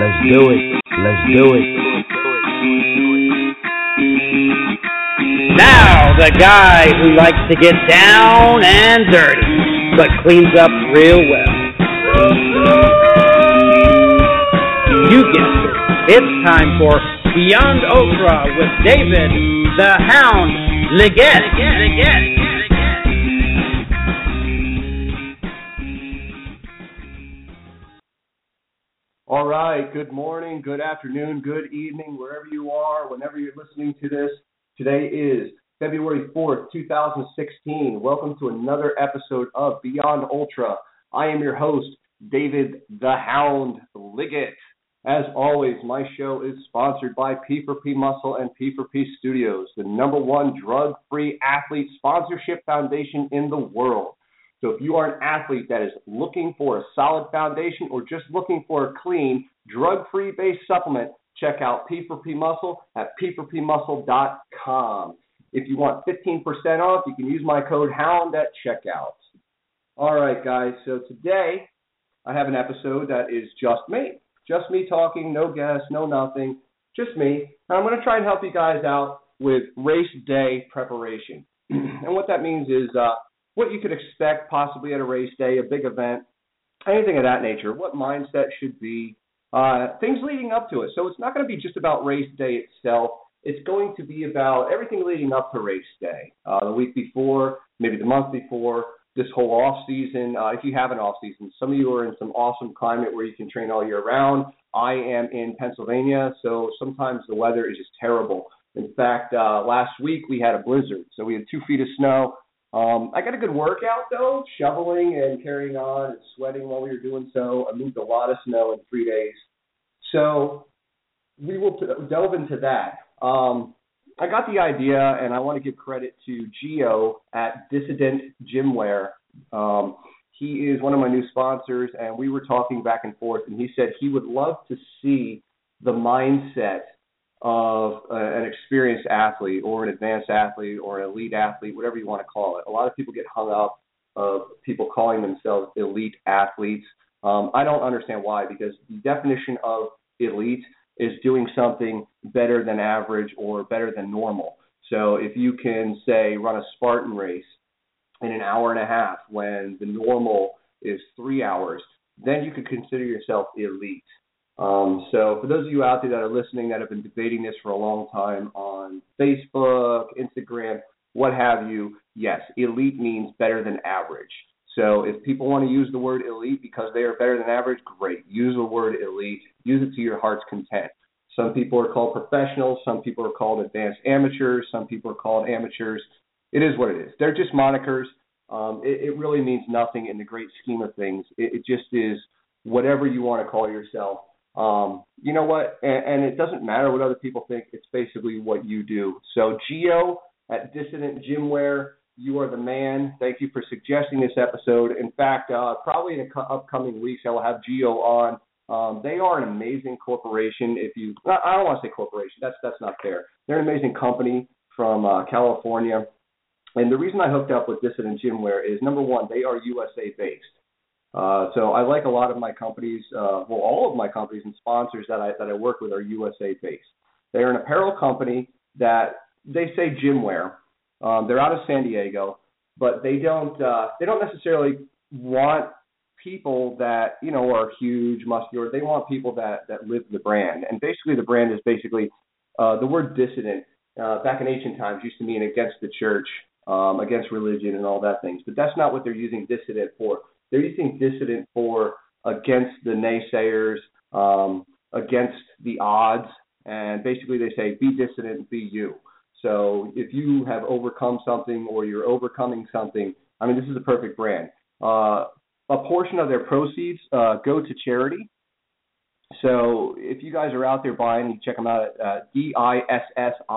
Let's do it. Let's do it. Now, the guy who likes to get down and dirty, but cleans up real well. You guessed it. It's time for Beyond Ultra with David the Hound Liggett. Liggett. All right. Good morning, good afternoon, good evening, wherever you are, whenever you're listening to this. Today is February 4th, 2016. Welcome to another episode of Beyond Ultra. I am your host, David the Hound Liggett. As always, my show is sponsored by P4P Muscle and P4P Studios, the number one drug free athlete sponsorship foundation in the world. So if you are an athlete that is looking for a solid foundation or just looking for a clean, drug-free based supplement, check out P4P Muscle at p4pmuscle.com. If you want 15% off, you can use my code HOUND at checkout. All right, guys. So today I have an episode that is just me. Just me talking, no guests, no nothing, just me. And I'm going to try and help you guys out with race day preparation. and what that means is uh, what you could expect possibly at a race day, a big event, anything of that nature, what mindset should be, uh, things leading up to it. So it's not going to be just about race day itself. It's going to be about everything leading up to race day, uh, the week before, maybe the month before, this whole off season. Uh, if you have an off season, some of you are in some awesome climate where you can train all year round. I am in Pennsylvania, so sometimes the weather is just terrible. In fact, uh, last week we had a blizzard, so we had two feet of snow. Um, I got a good workout though, shoveling and carrying on and sweating while we were doing so. I moved a lot of snow in three days, so we will delve into that. Um, I got the idea, and I want to give credit to Geo at Dissident Gymwear. Um, he is one of my new sponsors, and we were talking back and forth, and he said he would love to see the mindset of uh, an experienced athlete or an advanced athlete or an elite athlete, whatever you want to call it. A lot of people get hung up of people calling themselves elite athletes. Um, I don't understand why, because the definition of elite is doing something better than average or better than normal. So if you can say run a Spartan race in an hour and a half when the normal is three hours, then you could consider yourself elite. Um, so for those of you out there that are listening that have been debating this for a long time on Facebook, Instagram, what have you, yes, elite means better than average. So if people want to use the word elite because they are better than average, great. Use the word elite. Use it to your heart's content. Some people are called professionals. Some people are called advanced amateurs. Some people are called amateurs. It is what it is. They're just monikers. Um, it, it really means nothing in the great scheme of things. It, it just is whatever you want to call yourself. Um, you know what? And, and it doesn't matter what other people think. It's basically what you do. So Geo at Dissident Gymwear, you are the man. Thank you for suggesting this episode. In fact, uh, probably in the co- upcoming weeks, I will have Geo on. Um, they are an amazing corporation. If you, I don't want to say corporation. That's that's not fair. They're an amazing company from uh, California. And the reason I hooked up with Dissident Gymwear is number one, they are USA based. Uh, so I like a lot of my companies, uh, well, all of my companies and sponsors that I that I work with are USA based. They're an apparel company that they say gymwear. Um, they're out of San Diego, but they don't uh, they don't necessarily want people that you know are huge, muscular. They want people that that live the brand. And basically, the brand is basically uh, the word dissident. Uh, back in ancient times, used to mean against the church, um, against religion, and all that things. But that's not what they're using dissident for. They're using dissident for against the naysayers, um, against the odds, and basically they say be dissident, be you. So if you have overcome something or you're overcoming something, I mean, this is a perfect brand. Uh, a portion of their proceeds uh, go to charity. So if you guys are out there buying, you check them out at uh, D-I-S-S-I-D-E-N-T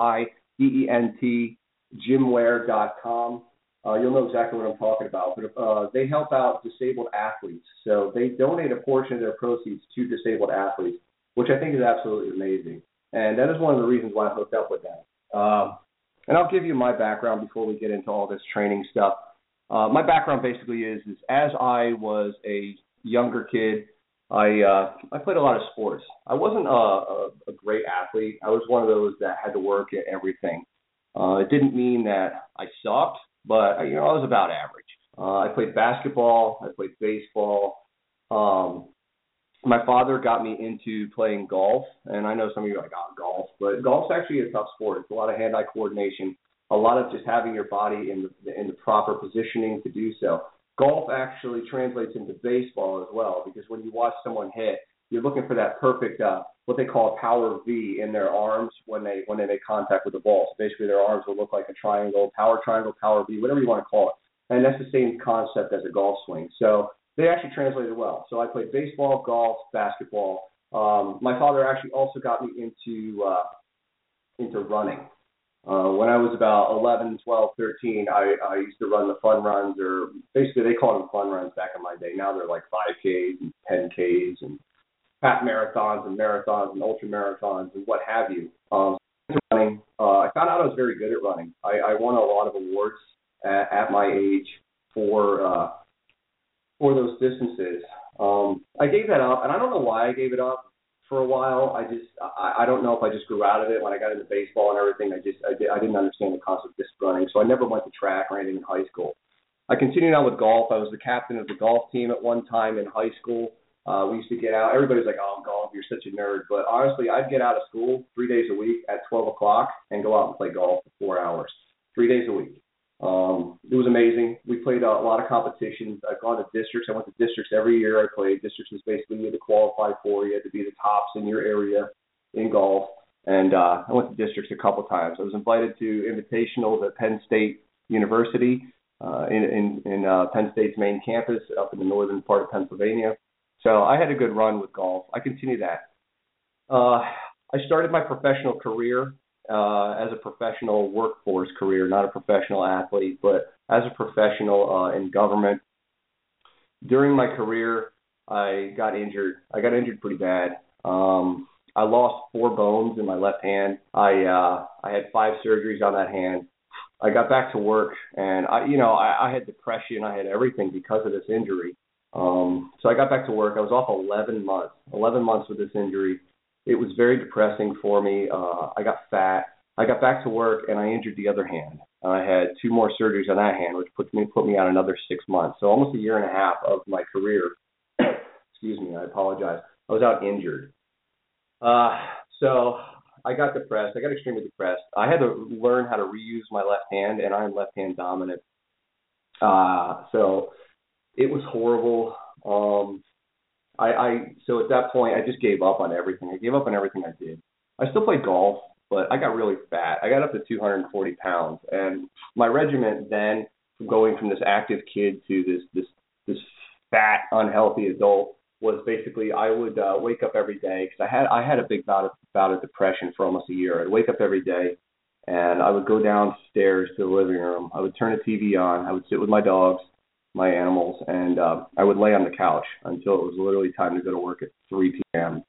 gymwear.com. Uh, you'll know exactly what I'm talking about. But uh, they help out disabled athletes. So they donate a portion of their proceeds to disabled athletes, which I think is absolutely amazing. And that is one of the reasons why I hooked up with them. Um, and I'll give you my background before we get into all this training stuff. Uh, my background basically is, is as I was a younger kid, I uh, I played a lot of sports. I wasn't a, a, a great athlete. I was one of those that had to work at everything. Uh, it didn't mean that I sucked, but you know I was about average. Uh, I played basketball. I played baseball. Um, my father got me into playing golf, and I know some of you are like, oh, golf, but golf's actually a tough sport. It's a lot of hand-eye coordination, a lot of just having your body in the in the proper positioning to do so. Golf actually translates into baseball as well because when you watch someone hit, you're looking for that perfect uh, what they call power V in their arms when they when they make contact with the ball. So basically, their arms will look like a triangle, power triangle, power V, whatever you want to call it. And that's the same concept as a golf swing. So they actually translated well. So I played baseball, golf, basketball. Um, my father actually also got me into uh, into running. Uh, when I was about 11, 12, 13, I, I used to run the fun runs, or basically they called them fun runs back in my day. Now they're like 5Ks and 10Ks and half marathons and marathons and ultra marathons and what have you. Um, running, uh, I found out I was very good at running. I, I won a lot of awards at, at my age for uh, for those distances. Um, I gave that up, and I don't know why I gave it up for a while. I just I, I don't know if I just grew out of it when I got into baseball and everything. I just I, did, I didn't understand the concept of disc running, so I never went to track or anything in high school. I continued on with golf. I was the captain of the golf team at one time in high school. Uh, we used to get out. Everybody's like, "Oh, golf, you're such a nerd." But honestly, I'd get out of school three days a week at 12 o'clock and go out and play golf for four hours, three days a week. Um, it was amazing. We played a, a lot of competitions. I've gone to districts. I went to districts every year. I played districts is basically you had to qualify for. You had to be the tops in your area in golf. And uh, I went to districts a couple times. I was invited to invitationals at Penn State University uh, in in, in uh, Penn State's main campus up in the northern part of Pennsylvania. So I had a good run with golf. I continue that. Uh, I started my professional career uh, as a professional workforce career, not a professional athlete, but as a professional uh, in government. During my career, I got injured. I got injured pretty bad. Um, I lost four bones in my left hand. I uh, I had five surgeries on that hand. I got back to work, and I, you know, I, I had depression. I had everything because of this injury. Um, so I got back to work. I was off 11 months. 11 months with this injury it was very depressing for me. Uh, I got fat. I got back to work and I injured the other hand. And I had two more surgeries on that hand, which put me put me out another six months. So almost a year and a half of my career. excuse me, I apologize. I was out injured. Uh, so I got depressed. I got extremely depressed. I had to learn how to reuse my left hand, and I'm left hand dominant. Uh, so it was horrible. Um, I, I so at that point I just gave up on everything. I gave up on everything I did. I still played golf, but I got really fat. I got up to 240 pounds, and my regiment then, going from this active kid to this this this fat, unhealthy adult, was basically I would uh, wake up every day because I had I had a big bout of bout of depression for almost a year. I'd wake up every day, and I would go downstairs to the living room. I would turn the TV on. I would sit with my dogs my animals, and uh, I would lay on the couch until it was literally time to go to work at 3 p.m.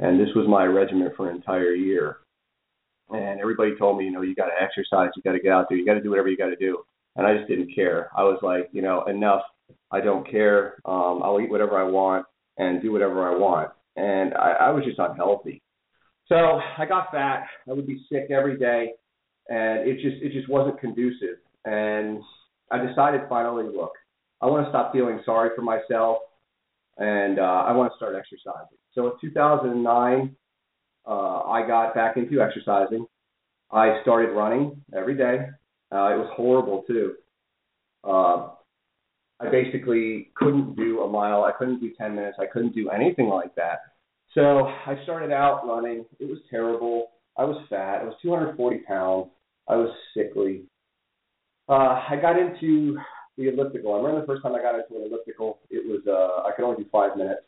And this was my regimen for an entire year. And everybody told me, you know, you got to exercise, you got to get out there, you got to do whatever you got to do. And I just didn't care. I was like, you know, enough. I don't care. Um, I'll eat whatever I want and do whatever I want. And I, I was just unhealthy. So I got fat. I would be sick every day, and it just it just wasn't conducive. And I decided finally, look, I want to stop feeling sorry for myself, and uh, I want to start exercising. So in 2009, uh, I got back into exercising. I started running every day. Uh, it was horrible too. Uh, I basically couldn't do a mile. I couldn't do 10 minutes. I couldn't do anything like that. So I started out running. It was terrible. I was fat. I was 240 pounds. I was sickly. Uh, I got into the elliptical. I remember the first time I got into an elliptical, it was uh, I could only do five minutes.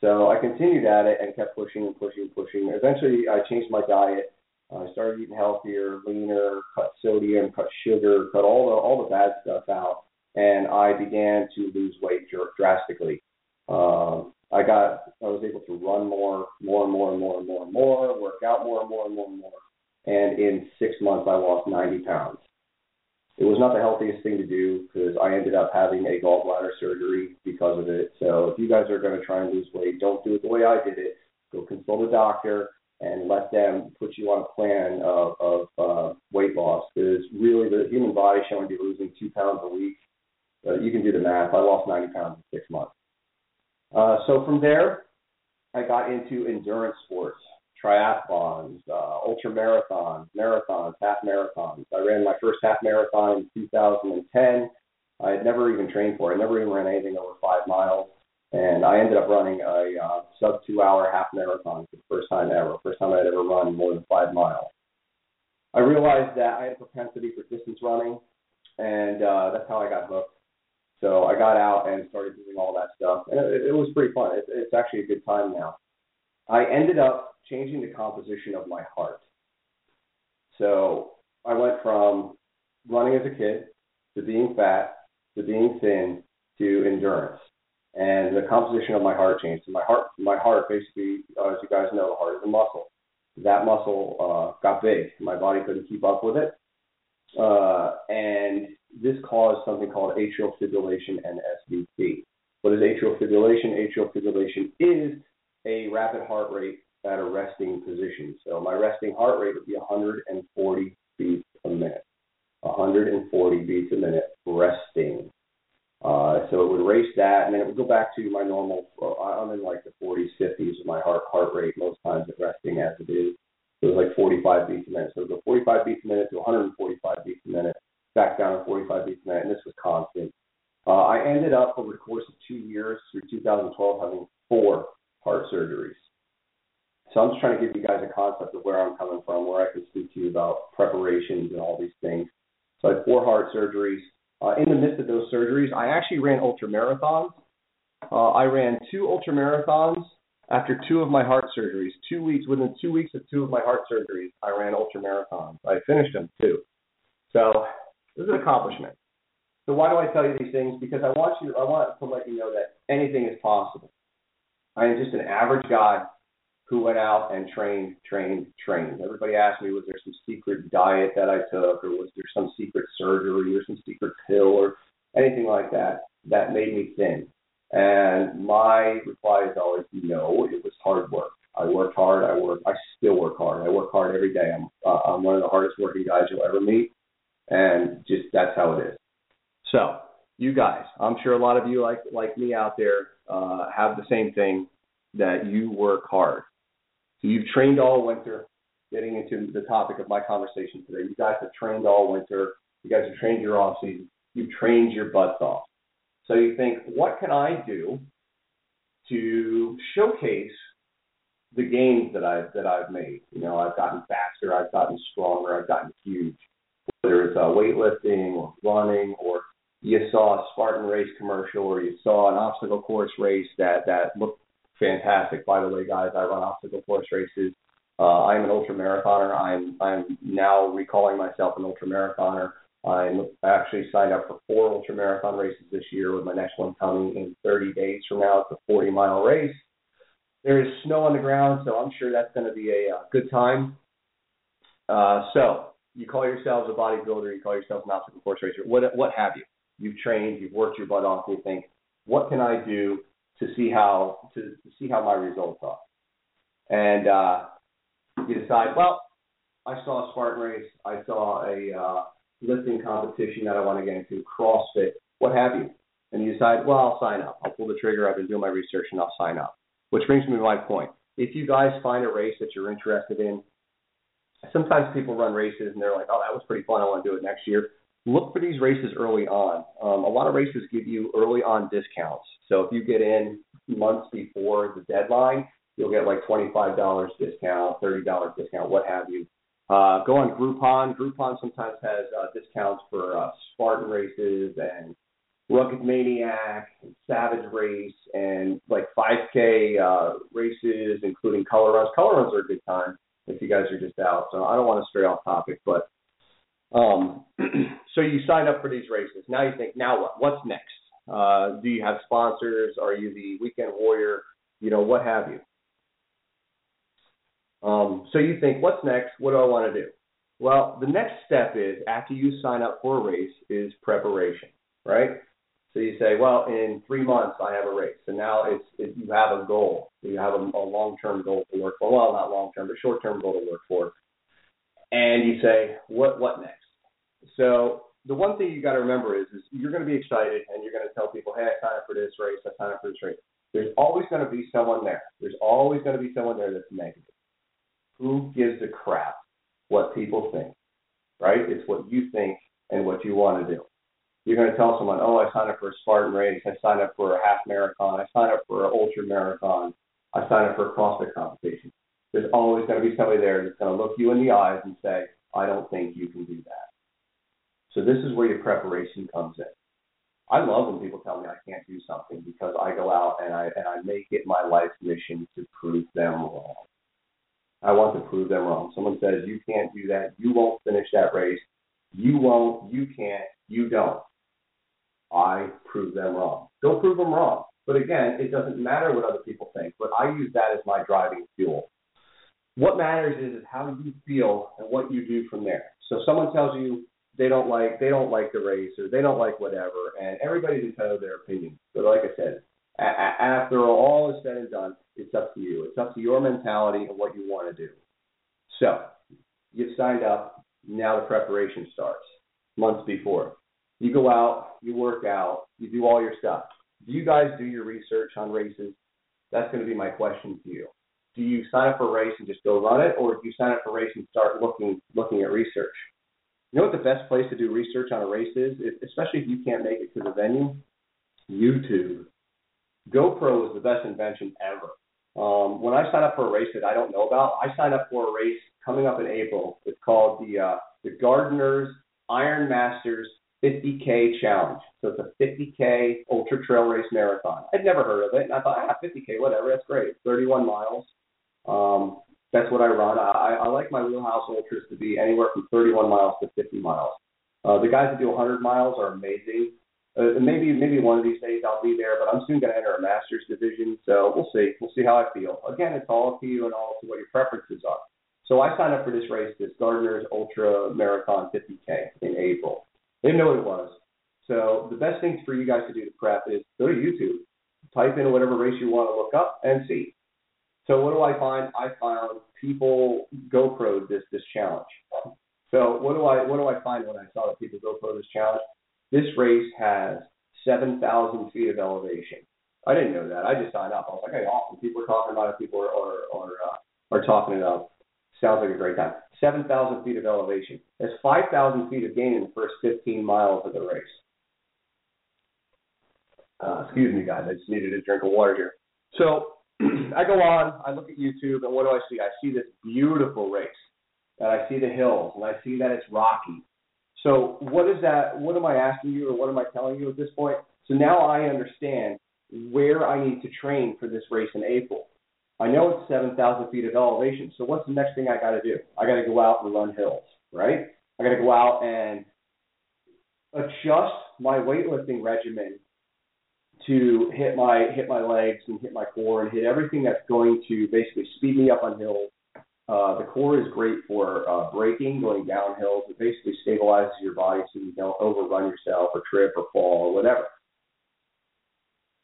So I continued at it and kept pushing and pushing and pushing. Eventually, I changed my diet. Uh, I started eating healthier, leaner, cut sodium, cut sugar, cut all the all the bad stuff out, and I began to lose weight dr- drastically. Um, I got I was able to run more, more and more and more and more and more, work out more and more and more and more. And in six months, I lost 90 pounds. It was not the healthiest thing to do because I ended up having a gallbladder surgery because of it. So if you guys are going to try and lose weight, don't do it the way I did it. Go consult a doctor and let them put you on a plan of, of uh, weight loss. Because really, the human body should only be losing two pounds a week. Uh, you can do the math. I lost 90 pounds in six months. Uh, so from there, I got into endurance sports, triathlons, uh, ultra marathons, marathons, half marathons. I ran my first half marathon in 2010. I had never even trained for it. I never even ran anything over five miles. And I ended up running a uh, sub two hour half marathon for the first time ever, first time I'd ever run more than five miles. I realized that I had a propensity for distance running, and uh, that's how I got hooked. So I got out and started doing all that stuff, and it, it was pretty fun. It, it's actually a good time now. I ended up changing the composition of my heart. So I went from running as a kid to being fat to being thin to endurance, and the composition of my heart changed. So my heart, my heart, basically, uh, as you guys know, the heart is a muscle. That muscle uh, got big. My body couldn't keep up with it, uh, and this caused something called atrial fibrillation and SVT. What is atrial fibrillation? Atrial fibrillation is a rapid heart rate at a resting position. So my resting heart rate would be 140 beats a minute. 140 beats a minute resting. Uh, so it would race that, and then it would go back to my normal. Uh, I'm in like the 40s, 50s of my heart heart rate most times at resting as it is. It was like 45 beats a minute. So it would go 45 beats a minute to 145 beats a minute back down to 45 beats a minute, and this was constant. Uh, I ended up over the course of two years through 2012 having four heart surgeries. So I'm just trying to give you guys a concept of where I'm coming from, where I can speak to you about preparations and all these things. So I had four heart surgeries. Uh, in the midst of those surgeries, I actually ran ultra marathons. Uh, I ran two ultra marathons after two of my heart surgeries. Two weeks within two weeks of two of my heart surgeries, I ran ultra marathons. I finished them too. So this is an accomplishment. So why do I tell you these things? Because I want you, I want to let you know that anything is possible. I am just an average guy who went out and trained, trained, trained. Everybody asked me, was there some secret diet that I took, or was there some secret surgery, or some secret pill, or anything like that that made me thin? And my reply is always no. It was hard work. I worked hard. I work. I still work hard. I work hard every day. I'm uh, I'm one of the hardest working guys you'll ever meet and just that's how it is. So you guys, I'm sure a lot of you like like me out there uh, have the same thing that you work hard. So you've trained all winter. Getting into the topic of my conversation today, you guys have trained all winter. You guys have trained your off season. You've trained your butts off. So you think, what can I do to showcase the gains that I've that I've made? You know, I've gotten faster, I've gotten stronger, I've gotten huge whether it's uh, weightlifting or running or you saw a Spartan race commercial or you saw an obstacle course race that that looked fantastic. By the way, guys, I run obstacle course races. Uh, I'm an ultra marathoner. I'm I'm now recalling myself an ultra marathoner. I'm actually signed up for four ultra marathon races this year, with my next one coming in 30 days from now. It's a 40 mile race. There is snow on the ground, so I'm sure that's going to be a, a good time. Uh, so you call yourselves a bodybuilder, you call yourself an obstacle course racer, what what have you. You've trained, you've worked your butt off, you think, what can I do to see how to, to see how my results are? And uh, you decide, well, I saw a Spartan race, I saw a uh, lifting competition that I want to get into, CrossFit, what have you. And you decide, well, I'll sign up. I'll pull the trigger. I've been doing my research, and I'll sign up. Which brings me to my point. If you guys find a race that you're interested in, sometimes people run races and they're like, oh, that was pretty fun. I want to do it next year. Look for these races early on. Um, a lot of races give you early on discounts. So if you get in months before the deadline, you'll get like $25 discount, $30 discount, what have you. Uh, go on Groupon. Groupon sometimes has uh, discounts for uh, Spartan races and Rugged Maniac, and Savage Race, and like 5K uh, races, including color runs. Color runs are a good time if you guys are just out. So I don't want to stray off topic, but um, so you sign up for these races. Now you think, now what? What's next? Uh, do you have sponsors? Are you the weekend warrior? You know, what have you? Um, so you think, what's next? What do I want to do? Well, the next step is after you sign up for a race is preparation, right? So you say, well, in three months I have a race, and now it's it, you have a goal, you have a, a long-term goal to work for. Well, not long-term, but short-term goal to work for. And you say, what what next? So the one thing you got to remember is, is you're going to be excited and you're going to tell people, hey, I signed up for this race, I signed up for this race. There's always going to be someone there. There's always going to be someone there that's negative. Who gives a crap what people think, right? It's what you think and what you want to do. You're going to tell someone, oh, I signed up for a Spartan race, I signed up for a half marathon, I signed up for an ultra marathon, I signed up for a CrossFit competition. There's always going to be somebody there that's going to look you in the eyes and say, I don't think you can do that. So this is where your preparation comes in. I love when people tell me I can't do something because I go out and I and I make it my life mission to prove them wrong. I want to prove them wrong. Someone says you can't do that, you won't finish that race, you won't, you can't, you don't. I prove them wrong. Don't prove them wrong. But again, it doesn't matter what other people think, but I use that as my driving fuel. What matters is, is how you feel and what you do from there. So someone tells you they don't like they don't like the race or they don't like whatever, and everybody's entitled to their opinion. But like I said, a- a- after all is said and done, it's up to you. It's up to your mentality and what you want to do. So you signed up. Now the preparation starts months before. You go out, you work out, you do all your stuff. Do you guys do your research on races? That's going to be my question to you. Do you sign up for a race and just go run it, or do you sign up for a race and start looking looking at research? You know what the best place to do research on a race is, especially if you can't make it to the venue? YouTube. GoPro is the best invention ever. Um, when I sign up for a race that I don't know about, I signed up for a race coming up in April. It's called the uh, the Gardeners Iron Masters 50K Challenge. So it's a 50K ultra trail race marathon. I'd never heard of it, and I thought, ah, 50K, whatever, that's great. 31 miles. Um, that's what I run. I, I like my wheelhouse ultras to be anywhere from 31 miles to 50 miles. Uh, the guys that do 100 miles are amazing. Uh, maybe maybe one of these days I'll be there, but I'm soon going to enter a masters division, so we'll see. We'll see how I feel. Again, it's all up to you and all to what your preferences are. So I signed up for this race, this Gardeners Ultra Marathon 50K in April. Didn't know what it was. So the best thing for you guys to do to prep is go to YouTube, type in whatever race you want to look up, and see. So what do I find? I found people GoPro this this challenge. So what do I what do I find when I saw that people GoPro this challenge? This race has seven thousand feet of elevation. I didn't know that. I just signed up. I was like, hey, awesome. People are talking about it. People are are are, uh, are talking it up. Sounds like a great time. Seven thousand feet of elevation. That's five thousand feet of gain in the first fifteen miles of the race. Uh, excuse me, guys. I just needed a drink of water here. So I go on, I look at YouTube, and what do I see? I see this beautiful race, and I see the hills, and I see that it's rocky. So what is that? What am I asking you, or what am I telling you at this point? So now I understand where I need to train for this race in April. I know it's 7,000 feet of elevation. So what's the next thing I got to do? I got to go out and run hills, right? I got to go out and adjust my weightlifting regimen to hit my hit my legs and hit my core and hit everything that's going to basically speed me up on hills. Uh, the core is great for uh, braking, going down hills. It basically stabilizes your body so you don't overrun yourself or trip or fall or whatever.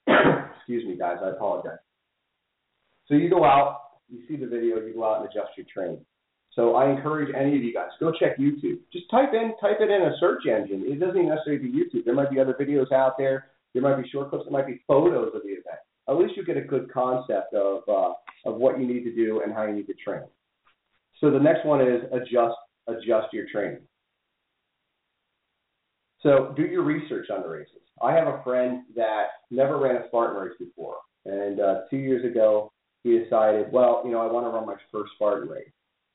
Excuse me, guys. I apologize. So you go out, you see the video, you go out and adjust your training. So I encourage any of you guys go check YouTube. Just type in type it in a search engine. It doesn't even necessarily be YouTube. There might be other videos out there there might be short clips. There might be photos of the event. At least you get a good concept of uh, of what you need to do and how you need to train. So the next one is adjust adjust your training. So do your research on the races. I have a friend that never ran a Spartan race before, and uh, two years ago he decided, well, you know, I want to run my first Spartan race.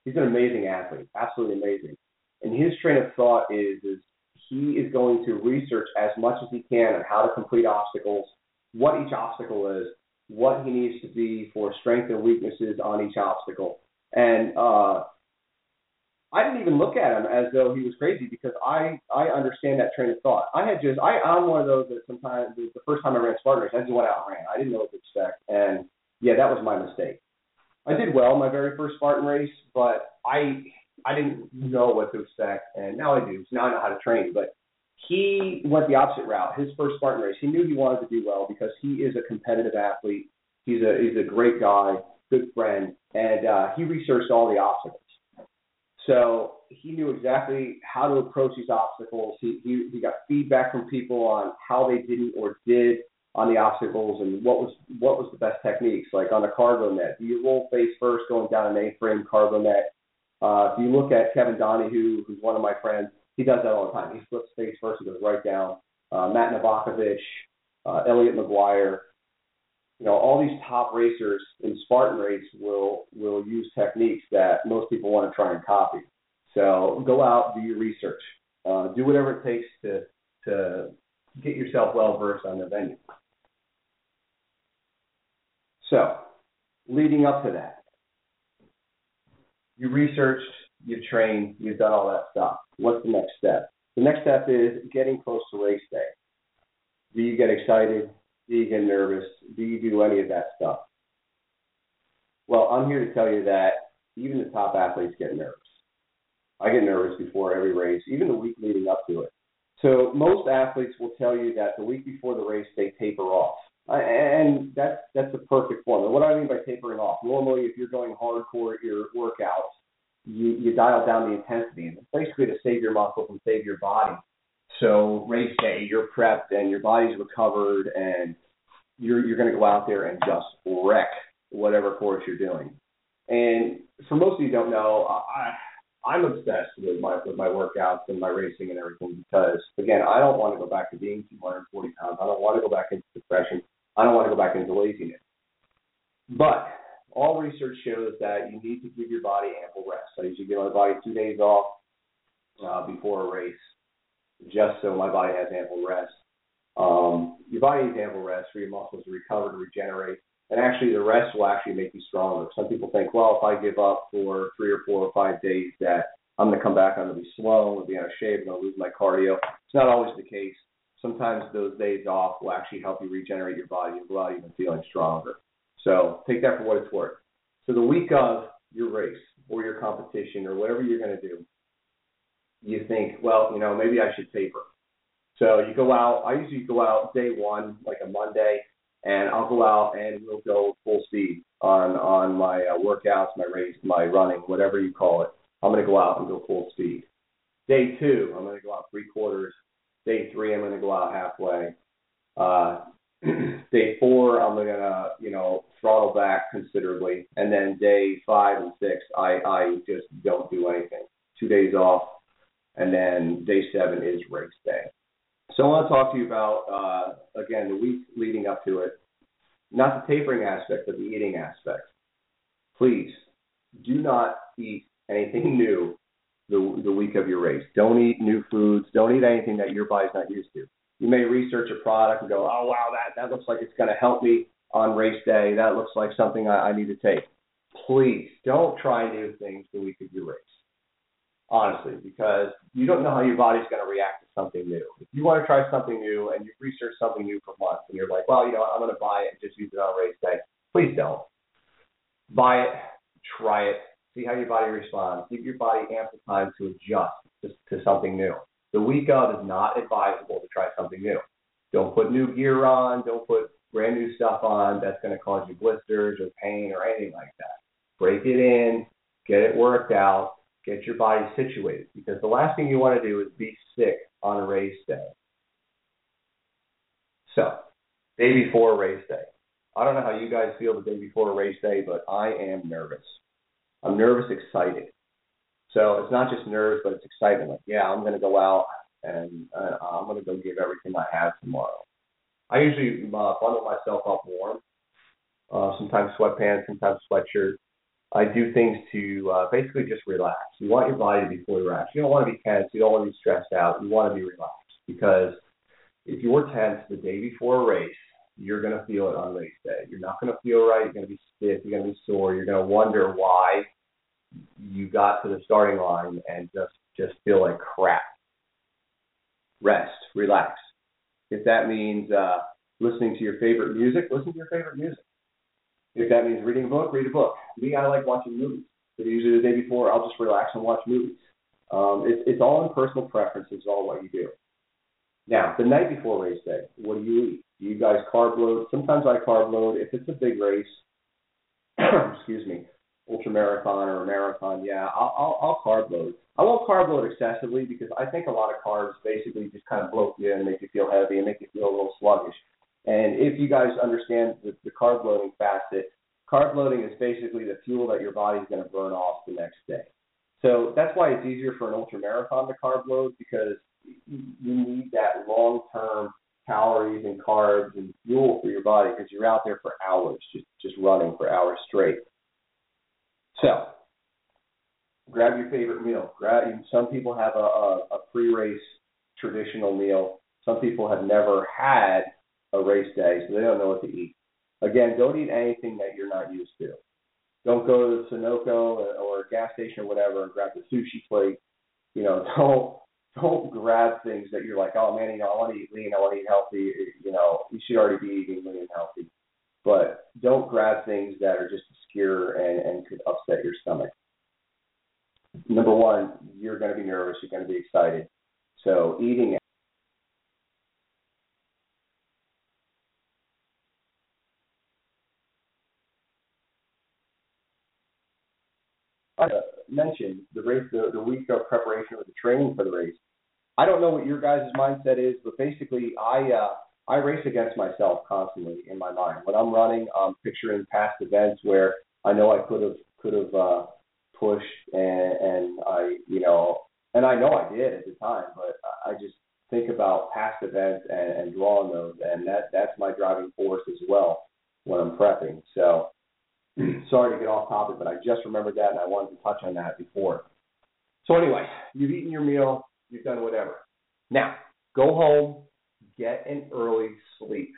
He's an amazing athlete, absolutely amazing. And his train of thought is is he is going to research as much as he can on how to complete obstacles, what each obstacle is, what he needs to be for strength and weaknesses on each obstacle. And uh, I didn't even look at him as though he was crazy because I I understand that train of thought. I had just I I'm one of those that sometimes the first time I ran Spartan I just went out and ran. I didn't know what to expect, and yeah, that was my mistake. I did well my very first Spartan race, but I I didn't know what to expect, and now I do. So now I know how to train. But he went the opposite route. His first Spartan race, he knew he wanted to do well because he is a competitive athlete. He's a he's a great guy, good friend, and uh, he researched all the obstacles. So he knew exactly how to approach these obstacles. He, he he got feedback from people on how they didn't or did on the obstacles and what was what was the best techniques. Like on a cargo net, do you roll face first going down an A-frame cargo net? Uh, if you look at Kevin Donahue, who's one of my friends, he does that all the time. He flips face first, he goes right down. Uh, Matt Novakovich, uh, Elliot McGuire, you know, all these top racers in Spartan race will will use techniques that most people want to try and copy. So go out, do your research, uh, do whatever it takes to to get yourself well versed on the venue. So, leading up to that, you researched, you've trained, you've done all that stuff. What's the next step? The next step is getting close to race day. Do you get excited? Do you get nervous? Do you do any of that stuff? Well, I'm here to tell you that even the top athletes get nervous. I get nervous before every race, even the week leading up to it. So most athletes will tell you that the week before the race they taper off, Uh, and that's that's the perfect form. And what I mean by tapering off? Normally, if you're going hardcore at your workouts, you you dial down the intensity, and it's basically to save your muscles and save your body. So race day, you're prepped and your body's recovered, and you're you're going to go out there and just wreck whatever course you're doing. And for most of you don't know, I I'm obsessed with my with my workouts and my racing and everything because again, I don't want to go back to being 240 pounds. I don't want to go back into depression. I don't want to go back into laziness. But all research shows that you need to give your body ample rest. I usually give my body two days off uh, before a race, just so my body has ample rest. Um, your body needs ample rest for your muscles to recover, to regenerate, and actually the rest will actually make you stronger. Some people think, well, if I give up for three or four or five days, that I'm going to come back, I'm going to be slow, I'm going to be out of shape, I'm going to lose my cardio. It's not always the case. Sometimes those days off will actually help you regenerate your body and go out even feeling stronger. So take that for what it's worth. So the week of your race or your competition or whatever you're going to do, you think, well, you know, maybe I should taper. So you go out. I usually go out day one, like a Monday, and I'll go out and we'll go full speed on on my uh, workouts, my race, my running, whatever you call it. I'm going to go out and go full speed. Day two, I'm going to go out three quarters. Day three, I'm going to go out halfway. Uh, day four, I'm going to you know throttle back considerably, and then day five and six, I I just don't do anything. Two days off, and then day seven is race day. So I want to talk to you about, uh, again, the week leading up to it, not the tapering aspect, but the eating aspect. Please do not eat anything new the, the week of your race. Don't eat new foods. Don't eat anything that your body's not used to. You may research a product and go, oh, wow, that, that looks like it's going to help me on race day. That looks like something I, I need to take. Please don't try new things the week of your race honestly, because you don't know how your body's going to react to something new. If you want to try something new and you've researched something new for months and you're like, well, you know, I'm going to buy it and just use it on race day, please don't. Buy it, try it, see how your body responds. Give your body ample time to adjust to, something new. The week of is not advisable to try something new. Don't put new gear on. Don't put brand new stuff on that's going to cause you blisters or pain or anything like that. Break it in, get it worked out, Get your body situated because the last thing you want to do is be sick on a race day. So, day before race day. I don't know how you guys feel the day before a race day, but I am nervous. I'm nervous, excited. So it's not just nerves, but it's excitement. Like, yeah, I'm going to go out and uh, I'm going to go give everything I have tomorrow. I usually uh, bundle myself up warm, uh, sometimes sweatpants, sometimes sweatshirt, I do things to uh, basically just relax. You want your body to be fully relaxed. You don't want to be tense. You don't want to be stressed out. You want to be relaxed because if you're tense the day before a race, you're going to feel it on race day. You're not going to feel right. You're going to be stiff. You're going to be sore. You're going to wonder why you got to the starting line and just just feel like crap. Rest, relax. If that means uh, listening to your favorite music, listen to your favorite music. If that means reading a book, read a book. Me, I like watching movies. But usually the day before, I'll just relax and watch movies. Um, it's it's all in personal preference. It's all what you do. Now, the night before race day, what do you eat? You guys carb load? Sometimes I carb load. If it's a big race, excuse me, ultra marathon or a marathon, yeah, I'll, I'll, I'll carb load. I won't carb load excessively because I think a lot of carbs basically just kind of bloat you and make you feel heavy and make you feel a little sluggish. And if you guys understand the, the carb loading facet, carb loading is basically the fuel that your body's going to burn off the next day. So that's why it's easier for an ultra marathon to carb load because you need that long term calories and carbs and fuel for your body because you're out there for hours, just just running for hours straight. So grab your favorite meal. Grab some people have a, a, a pre race traditional meal. Some people have never had a race day, so they don't know what to eat. Again, don't eat anything that you're not used to. Don't go to the Sunoco or a gas station or whatever and grab the sushi plate. You know, don't don't grab things that you're like, oh man, you know, I want to eat lean, I want to eat healthy. You know, you should already be eating lean and healthy. But don't grab things that are just obscure and, and could upset your stomach. Number one, you're going to be nervous, you're going to be excited. So eating I mentioned the race, the, the week of preparation or the training for the race. I don't know what your guys' mindset is, but basically, I uh, I race against myself constantly in my mind. When I'm running, I'm picturing past events where I know I could have could have uh, pushed, and, and I you know, and I know I did at the time, but I just think about past events and, and drawing those, and that that's my driving force as well when I'm prepping. So sorry to get off topic, but I just remembered that and I wanted to touch on that before. So anyway, you've eaten your meal, you've done whatever. Now, go home, get an early sleep.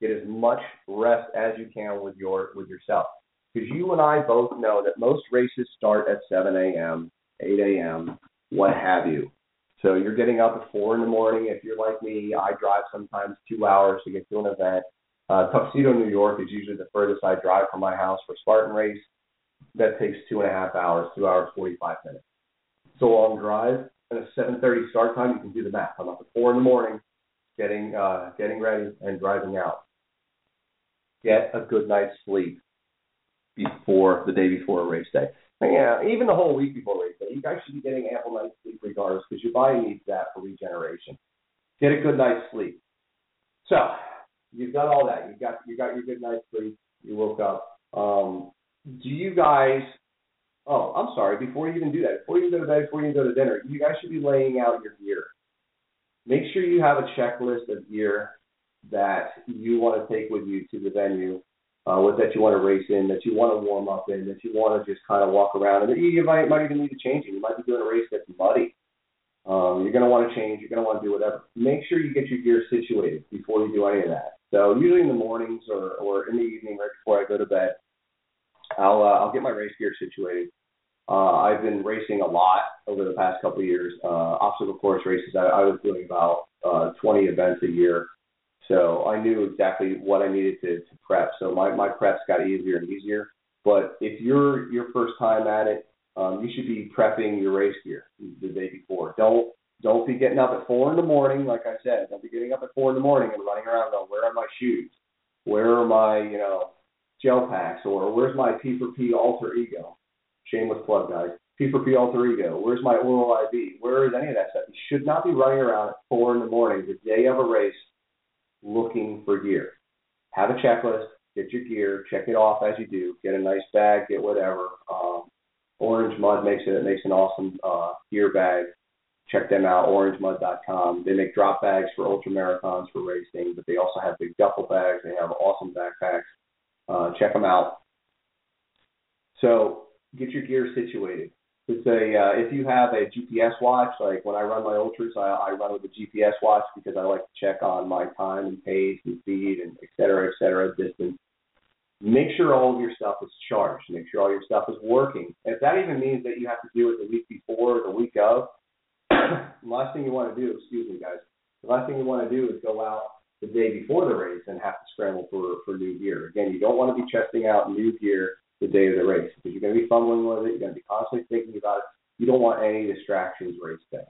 Get as much rest as you can with your with yourself. Because you and I both know that most races start at 7 a.m., 8 a.m., what have you. So you're getting up at four in the morning. If you're like me, I drive sometimes two hours to get to an event. Uh, Tuxedo, New York is usually the furthest I drive from my house for Spartan race. That takes two and a half hours, two hours, 45 minutes. It's a long drive. At a 7.30 start time, you can do the math. I'm up at 4 in the morning, getting, uh, getting ready and driving out. Get a good night's sleep before the day before a race day. And yeah, even the whole week before race day, you guys should be getting ample night's sleep regardless because your body needs that for regeneration. Get a good night's sleep. So you've done all that. You got you got your good night's sleep. You woke up. Um, do you guys? Oh, I'm sorry. Before you even do that, before you go to bed, before you go to dinner, you guys should be laying out your gear. Make sure you have a checklist of gear that you want to take with you to the venue, uh, that you want to race in, that you want to warm up in, that you want to just kind of walk around, and you might might even need to change it. You might be doing a race that's muddy. Um, you're going to want to change. You're going to want to do whatever. Make sure you get your gear situated before you do any of that. So usually in the mornings or, or in the evening, right before I go to bed, I'll uh, I'll get my race gear situated. Uh, I've been racing a lot over the past couple of years. Uh, obstacle course races. I, I was doing about uh, 20 events a year, so I knew exactly what I needed to, to prep. So my my preps got easier and easier. But if you're your first time at it, um, you should be prepping your race gear the day before. Don't don't be getting up at four in the morning, like I said. Don't be getting up at four in the morning and running around going, where are my shoes? Where are my, you know, gel packs? Or where's my P4P alter ego? Shameless plug, guys. P4P alter ego. Where's my oral IV? Where is any of that stuff? You should not be running around at four in the morning, the day of a race, looking for gear. Have a checklist. Get your gear. Check it off as you do. Get a nice bag. Get whatever. Um, Orange Mud makes it. It makes an awesome uh, gear bag check them out, orangemud.com. They make drop bags for ultra marathons for racing, but they also have big duffel bags. They have awesome backpacks. Uh, check them out. So get your gear situated. It's a uh, if you have a GPS watch, like when I run my ultras, I, I run with a GPS watch because I like to check on my time and pace and speed and et cetera, et cetera, distance. Make sure all of your stuff is charged. Make sure all your stuff is working. If that even means that you have to do it the week before or the week of, the last thing you want to do, excuse me, guys, the last thing you want to do is go out the day before the race and have to scramble for, for new gear. Again, you don't want to be testing out new gear the day of the race because you're going to be fumbling with it. You're going to be constantly thinking about it. You don't want any distractions race day.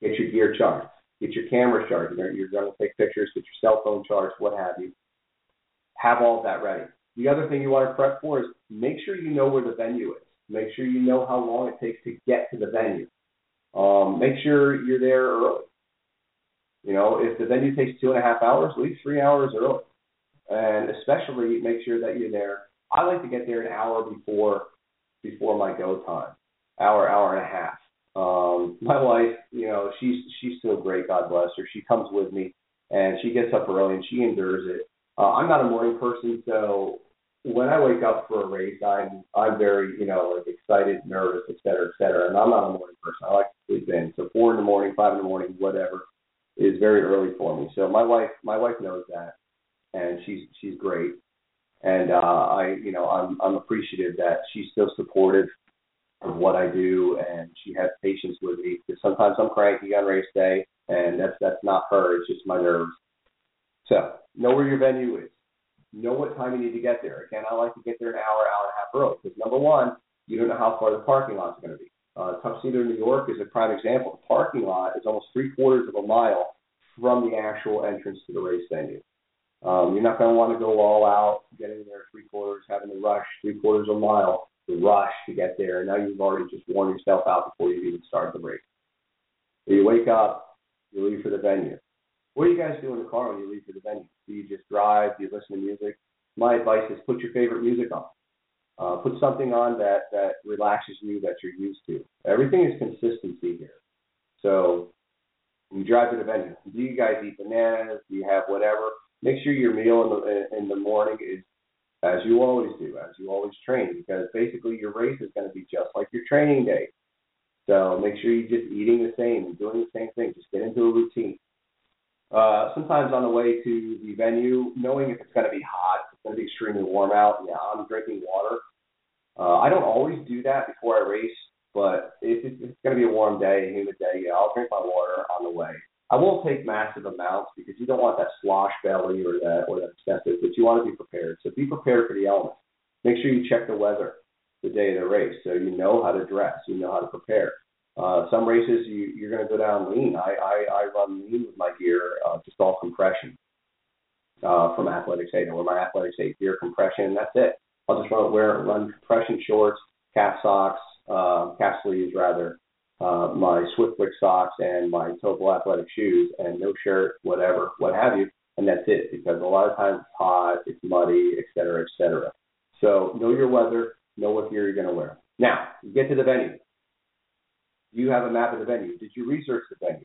Get your gear charged. Get your camera charged. You're, going to take pictures. Get your cell phone charged. What have you. Have all of that ready. The other thing you want to prep for is make sure you know where the venue is. Make sure you know how long it takes to get to the venue. Um, make sure you're there early. You know, if the venue takes two and a half hours, leave three hours early. And especially make sure that you're there. I like to get there an hour before before my go time. Hour, hour and a half. Um, my wife, you know, she's she's still great, God bless her. She comes with me and she gets up early and she endures it. Uh, I'm not a morning person, so when I wake up for a race, I'm I'm very you know like excited, nervous, et cetera, et cetera. And I'm not a morning person. I like to sleep in. So four in the morning, five in the morning, whatever, is very early for me. So my wife my wife knows that, and she's she's great. And uh, I you know I'm I'm appreciative that she's still supportive of what I do, and she has patience with me because sometimes I'm cranky on race day, and that's that's not her. It's just my nerves. So know where your venue is know what time you need to get there. Again, I like to get there an hour, hour and a half early because number one, you don't know how far the parking lot is going to be. Uh, Tuxedo, New York is a prime example. The parking lot is almost three quarters of a mile from the actual entrance to the race venue. Um, you're not going to want to go all out, getting there three quarters, having to rush three quarters of a mile to rush to get there. And now you've already just worn yourself out before you even start the race. So you wake up, you leave for the venue. What do you guys do in the car when you leave for the venue? Do you just drive? Do you listen to music? My advice is put your favorite music on. Uh, put something on that that relaxes you that you're used to. Everything is consistency here. So you drive to the venue, do you guys eat bananas? Do you have whatever? Make sure your meal in the in the morning is as you always do, as you always train, because basically your race is going to be just like your training day. So make sure you're just eating the same and doing the same thing. Just get into a routine. Uh, sometimes on the way to the venue, knowing if it's going to be hot, it's going to be extremely warm out. Yeah, I'm drinking water. Uh, I don't always do that before I race, but if it's, it's going to be a warm day, a humid day, yeah, I'll drink my water on the way. I won't take massive amounts because you don't want that slosh belly or that or that excessive, but you want to be prepared. So be prepared for the elements. Make sure you check the weather the day of the race so you know how to dress, you know how to prepare. Uh, some races you, you're going to go down lean. I, I, I run lean with my gear, uh, just all compression uh, from Athletics 8. I wear my Athletics 8 gear compression, and that's it. I'll just run wear run compression shorts, calf socks, uh, calf sleeves rather, uh, my Swiftwick socks, and my Topo athletic shoes, and no shirt, whatever, what have you, and that's it. Because a lot of times it's hot, it's muddy, et cetera, et cetera. So know your weather, know what gear you're going to wear. Now, get to the venue you have a map of the venue. Did you research the venue?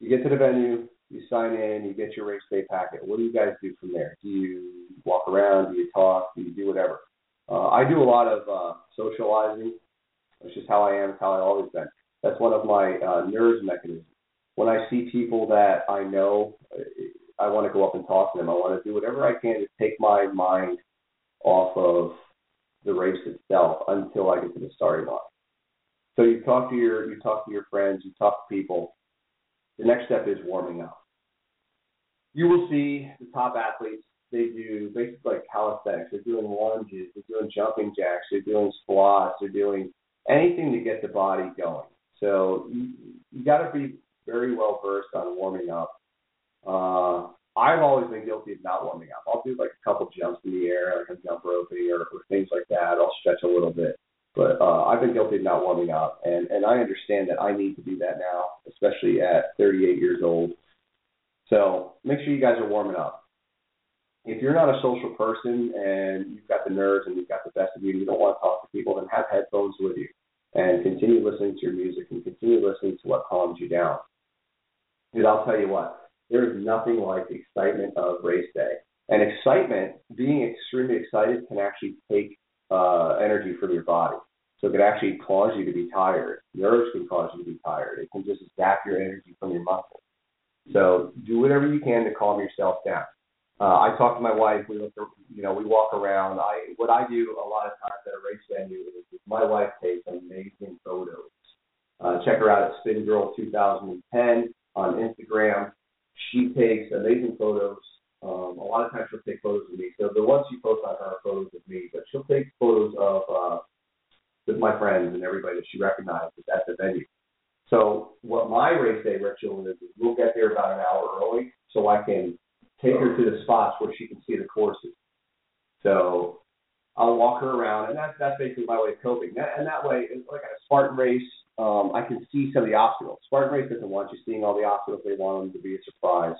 You get to the venue, you sign in, you get your race day packet. What do you guys do from there? Do you walk around? Do you talk? Do you do whatever? Uh, I do a lot of uh, socializing. That's just how I am. It's how I've always been. That's one of my uh, nerves mechanisms. When I see people that I know, I want to go up and talk to them. I want to do whatever I can to take my mind off of the race itself until I get to the starting line. So you talk to your you talk to your friends, you talk to people. The next step is warming up. You will see the top athletes. They do basically like calisthenics. They're doing lunges. They're doing jumping jacks. They're doing squats. They're doing anything to get the body going. So you, you got to be very well versed on warming up. Uh, I've always been guilty of not warming up. I'll do like a couple jumps in the air, like a jump roping or, or things like that. I'll stretch a little bit. But uh, I've been guilty of not warming up, and and I understand that I need to do that now, especially at 38 years old. So make sure you guys are warming up. If you're not a social person and you've got the nerves and you've got the best of you, you don't want to talk to people, then have headphones with you and continue listening to your music and continue listening to what calms you down. Because I'll tell you what, there is nothing like the excitement of race day. And excitement, being extremely excited, can actually take uh, energy from your body. So it could actually cause you to be tired. Nerves can cause you to be tired. It can just zap your energy from your muscles. So do whatever you can to calm yourself down. Uh, I talk to my wife. We look, you know, we walk around. I what I do a lot of times at a race venue is, is my wife takes amazing photos. Uh, check her out at Spin Girl 2010 on Instagram. She takes amazing photos um, a lot of times she'll take photos of me. So the ones she posts on her are photos of me, but she'll take photos of uh, with my friends and everybody that she recognizes at the venue. So what my race day ritual is, is we'll get there about an hour early so I can take her to the spots where she can see the courses. So I'll walk her around, and that's that's basically my way of coping. That, and that way, it's like a Spartan race, um, I can see some of the obstacles. Spartan race doesn't want you seeing all the obstacles; they want them to be a surprise,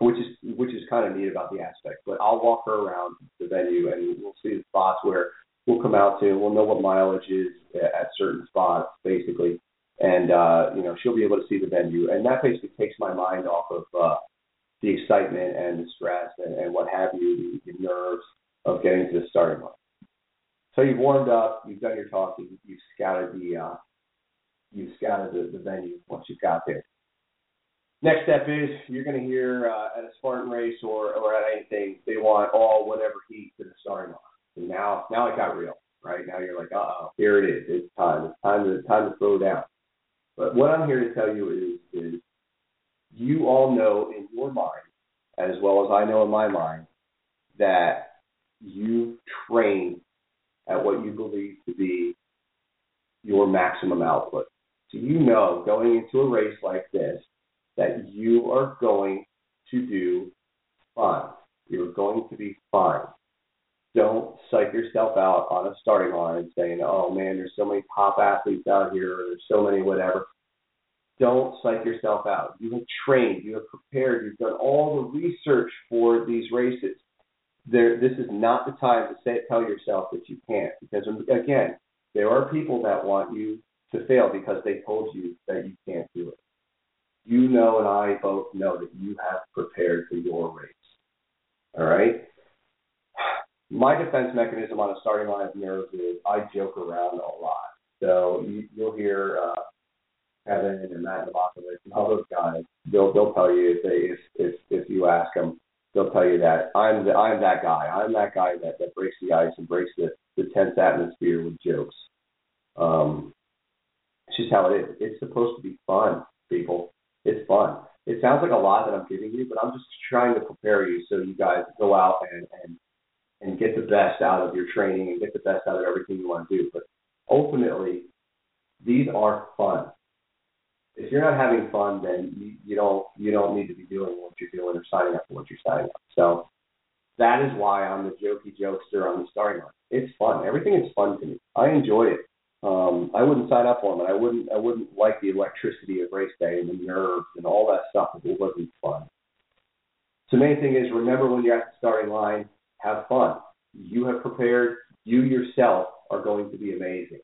which is which is kind of neat about the aspect. But I'll walk her around the venue, and we'll see the spots where we'll come out to. We'll know what mileage is at certain spots, basically, and uh, you know she'll be able to see the venue, and that basically takes my mind off of uh, the excitement and the stress and, and what have you, the, the nerves of getting to the starting line. So you've warmed up, you've done your talking, you've scouted the uh, you've scouted the, the venue once you've got there. Next step is you're going to hear uh, at a Spartan race or, or at anything they want all whatever heat to the starting line. And now now it got real, right? Now you're like, uh oh, here it is. It's time. It's time to time to throw down. But what I'm here to tell you is is you all know in your mind, as well as I know in my mind, that you train at what you believe to be your maximum output. So you know going into a race like this that you are going to do fine. You're going to be fine. Don't psych yourself out on a starting line saying, oh man, there's so many top athletes out here, or there's so many whatever don't psych yourself out. You have trained, you have prepared, you've done all the research for these races. There, this is not the time to say tell yourself that you can't, because again, there are people that want you to fail because they told you that you can't do it. You know, and I both know that you have prepared for your race. All right. My defense mechanism on a starting line of nerves is I joke around a lot. So you, you'll hear uh, Kevin and Matt Novakovich and all those guys, they'll they'll tell you if they if if if you ask them, they'll tell you that I'm the I'm that guy. I'm that guy that that breaks the ice and breaks the the tense atmosphere with jokes. Um, it's just how it is. It's supposed to be fun, people. It's fun. It sounds like a lot that I'm giving you, but I'm just trying to prepare you so you guys go out and and and get the best out of your training and get the best out of everything you want to do. But ultimately, these are fun if you're not having fun, then you, you don't you don't need to be doing what you're doing or signing up for what you're signing up. So that is why I'm the jokey jokester on the starting line. It's fun. Everything is fun to me. I enjoy it. Um, I wouldn't sign up for them, and I wouldn't I wouldn't like the electricity of race day and the nerves and all that stuff if it wasn't fun. So the main thing is remember when you're at the starting line, have fun. You have prepared. You yourself are going to be amazing.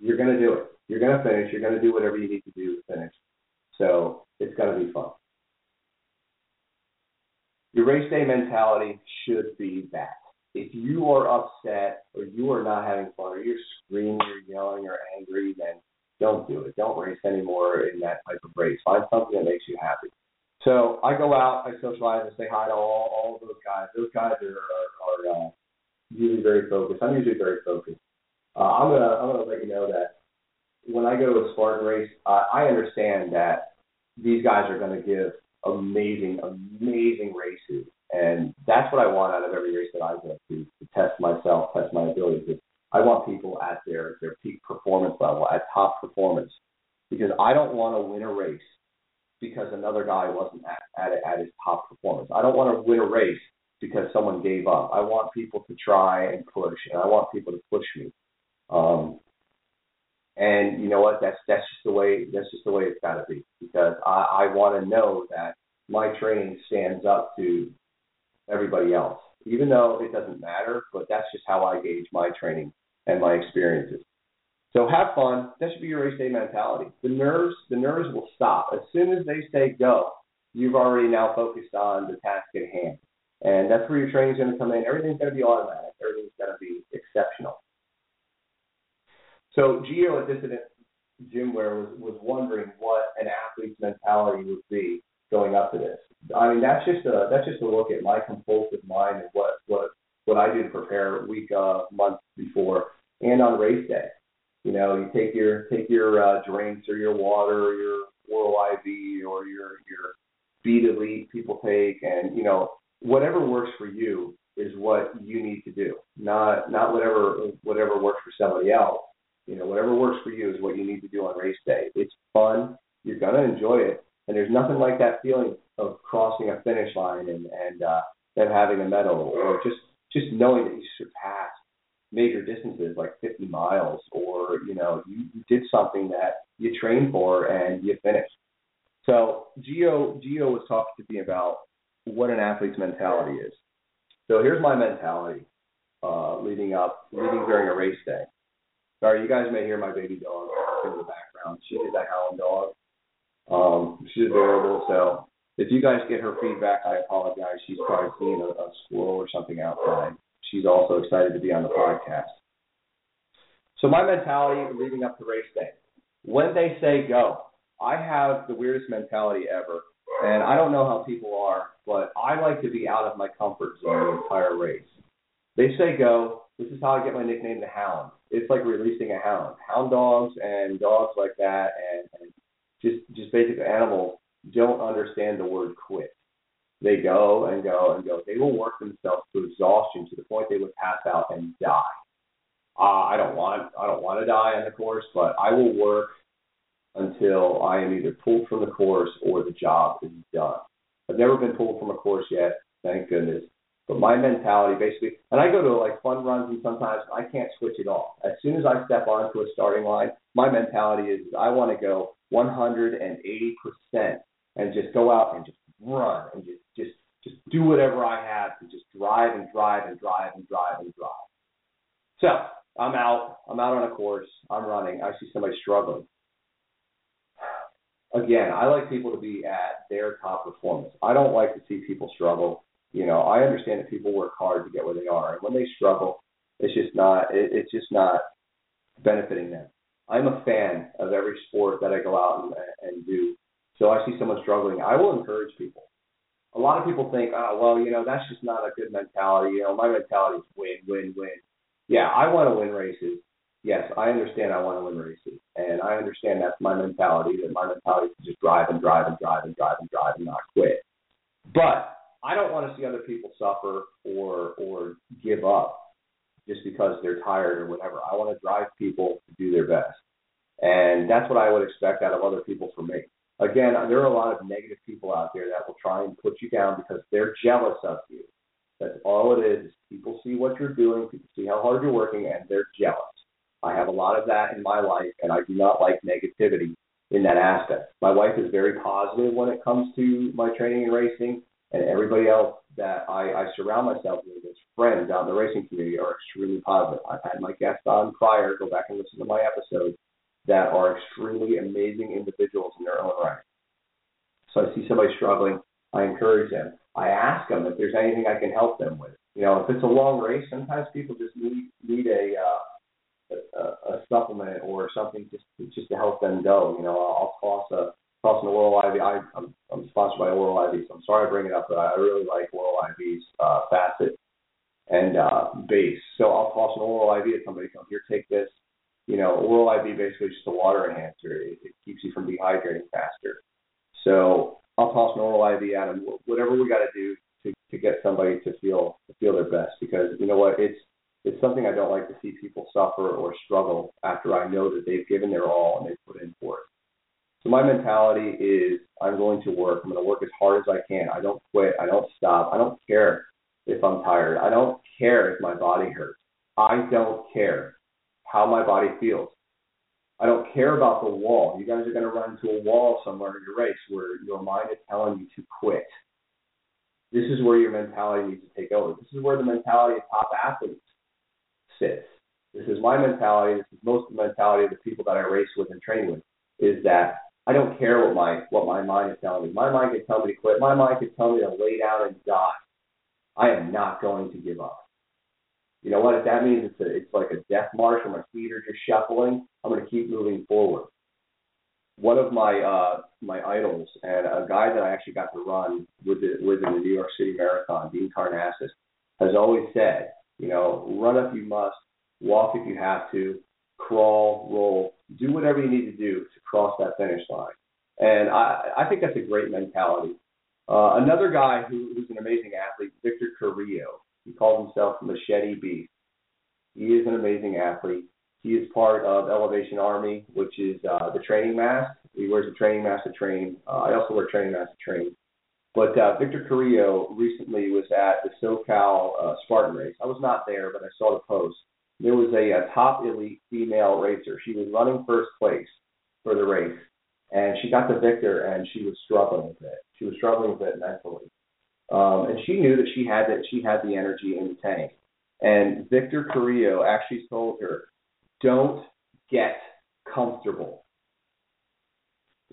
You're going to do it. You're going to finish. You're going to do whatever you need to do to finish. So it's going to be fun. Your race day mentality should be that. If you are upset or you are not having fun or you're screaming or yelling or angry, then don't do it. Don't race anymore in that type of race. Find something that makes you happy. So I go out, I socialize, I say hi to all, all of those guys. Those guys are, are, are uh, usually very focused. I'm usually very focused. Uh, I'm gonna I'm gonna let you know that when I go to a Spartan race, uh, I understand that these guys are to give amazing, amazing races, and that's what I want out of every race that I go to to test myself, test my abilities. I want people at their their peak performance level, at top performance, because I don't want to win a race because another guy wasn't at at, at his top performance. I don't want to win a race because someone gave up. I want people to try and push, and I want people to push me. Um, and you know what? That's that's just the way that's just the way it's got to be because I, I want to know that my training stands up to everybody else, even though it doesn't matter. But that's just how I gauge my training and my experiences. So have fun. That should be your race day mentality. The nerves, the nerves will stop as soon as they say go. You've already now focused on the task at hand, and that's where your training's going to come in. Everything's going to be automatic. Everything's going to be exceptional. So Gio at Dissident Gymwear was, was wondering what an athlete's mentality would be going up to this. I mean, that's just a that's just a look at my compulsive mind and what what what I do to prepare week, uh, month before, and on race day. You know, you take your take your uh, drinks or your water or your oral IV or your your Beat Elite people take, and you know, whatever works for you is what you need to do, not not whatever whatever works for somebody else. You know, whatever works for you is what you need to do on race day. It's fun. You're gonna enjoy it, and there's nothing like that feeling of crossing a finish line and and uh, then having a medal, or just just knowing that you surpassed major distances like 50 miles, or you know you, you did something that you trained for and you finished. So Gio Gio was talking to me about what an athlete's mentality is. So here's my mentality uh, leading up, leading during a race day. Sorry, you guys may hear my baby dog in the background. She is a hound dog. Um, she's adorable. So if you guys get her feedback, I apologize. She's probably seeing a, a squirrel or something outside. She's also excited to be on the podcast. So my mentality leading up to race day. When they say go, I have the weirdest mentality ever. And I don't know how people are, but I like to be out of my comfort zone the entire race. They say go. This is how I get my nickname, the Hound. It's like releasing a hound. Hound dogs and dogs like that, and, and just just basic animals don't understand the word quit. They go and go and go. They will work themselves to exhaustion to the point they would pass out and die. Uh, I don't want I don't want to die on the course, but I will work until I am either pulled from the course or the job is done. I've never been pulled from a course yet, thank goodness. But my mentality basically, and I go to like fun runs and sometimes I can't switch it off. As soon as I step onto a starting line, my mentality is I want to go 180% and just go out and just run and just, just, just do whatever I have to just drive and drive and drive and drive and drive. So I'm out, I'm out on a course, I'm running, I see somebody struggling again, I like people to be at their top performance. I don't like to see people struggle. You know, I understand that people work hard to get where they are, and when they struggle, it's just not it, it's just not benefiting them. I'm a fan of every sport that I go out and, and do. So I see someone struggling, I will encourage people. A lot of people think, oh, well, you know, that's just not a good mentality. You know, my mentality is win, win, win. Yeah, I want to win races yes, I understand I want to win races. And I understand that's my mentality, that my mentality is to just drive and drive and drive and drive and drive and not quit. But I don't want to see other people suffer or or give up just because they're tired or whatever. I want to drive people to do their best. And that's what I would expect out of other people from me. Again, there are a lot of negative people out there that will try and put you down because they're jealous of you. That's all it is. People see what you're doing, people see how hard you're working, and they're jealous. I have a lot of that in my life, and I do not like negativity in that aspect. My wife is very positive when it comes to my training and racing, and everybody else that I, I surround myself with as friends out in the racing community are extremely positive. I've had my guests on prior, go back and listen to my episodes, that are extremely amazing individuals in their own right. So I see somebody struggling, I encourage them. I ask them if there's anything I can help them with. You know, if it's a long race, sometimes people just need need a uh, a, a supplement or something just to, just to help them go. You know, I'll toss a toss an oral IV. I, I'm I'm sponsored by Oral IV, so I'm sorry I bring it up, but I really like Oral IV's uh, facet and uh, base. So I'll toss an Oral IV at somebody. Come here, take this. You know, Oral IV basically just a water enhancer. It, it keeps you from dehydrating faster. So I'll toss an Oral IV at them. Whatever we got to do to to get somebody to feel to feel their best, because you know what, it's it's something I don't like to see people suffer or struggle after I know that they've given their all and they've put in for it. So my mentality is I'm going to work. I'm going to work as hard as I can. I don't quit. I don't stop. I don't care if I'm tired. I don't care if my body hurts. I don't care how my body feels. I don't care about the wall. You guys are going to run into a wall somewhere in your race where your mind is telling you to quit. This is where your mentality needs to take over. This is where the mentality of top athletes sits. This is my mentality. This is most of the mentality of the people that I race with and train with. Is that I don't care what my what my mind is telling me. My mind can tell me to quit. My mind can tell me to lay down and die. I am not going to give up. You know what? If that means it's a, it's like a death march where my feet are just shuffling, I'm going to keep moving forward. One of my uh, my idols and a guy that I actually got to run with the, with in the New York City Marathon, Dean Karnazes, has always said you know, run if you must, walk if you have to, crawl, roll, do whatever you need to do to cross that finish line. And I, I think that's a great mentality. Uh, another guy who, who's an amazing athlete, Victor Carrillo. He calls himself Machete Beast. He is an amazing athlete. He is part of Elevation Army, which is uh, the training mask. He wears a training mask to train. Uh, I also wear training mask to train. But uh, Victor Carrillo recently was at the SoCal uh, Spartan race. I was not there, but I saw the post. There was a, a top elite female racer. She was running first place for the race, and she got to Victor, and she was struggling with it. She was struggling with it mentally, um, and she knew that she had that she had the energy in the tank. And Victor Carrillo actually told her, "Don't get comfortable."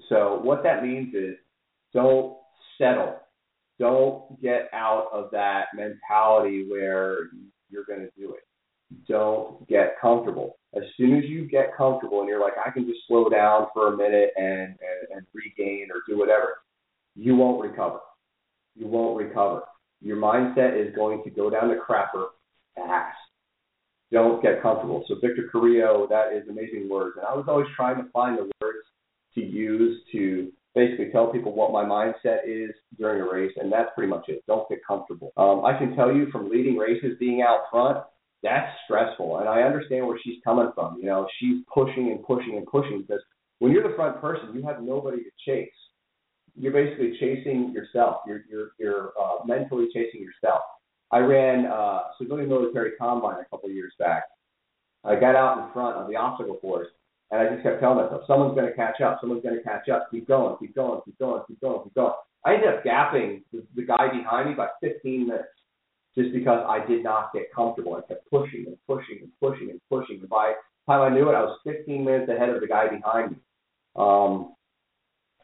So what that means is, don't settle. Don't get out of that mentality where you're going to do it. Don't get comfortable. As soon as you get comfortable and you're like, I can just slow down for a minute and, and, and regain or do whatever, you won't recover. You won't recover. Your mindset is going to go down the crapper fast. Don't get comfortable. So Victor Carrillo, that is amazing words. And I was always trying to find the words to use to basically tell people what my mindset is during a race, and that's pretty much it. Don't get comfortable. Um, I can tell you from leading races, being out front, that's stressful, and I understand where she's coming from. You know, she's pushing and pushing and pushing because when you're the front person, you have nobody to chase. You're basically chasing yourself. You're you're you're uh, mentally chasing yourself. I ran uh, civilian military combine a couple of years back. I got out in front of the obstacle course and I just kept telling myself, someone's going to catch up, someone's going to catch up. Keep going, keep going, keep going, keep going, keep going. I ended up gapping the, the guy behind me by 15 minutes just because I did not get comfortable. I kept pushing and pushing and pushing and pushing. And by the time I knew it, I was 15 minutes ahead of the guy behind me. Um,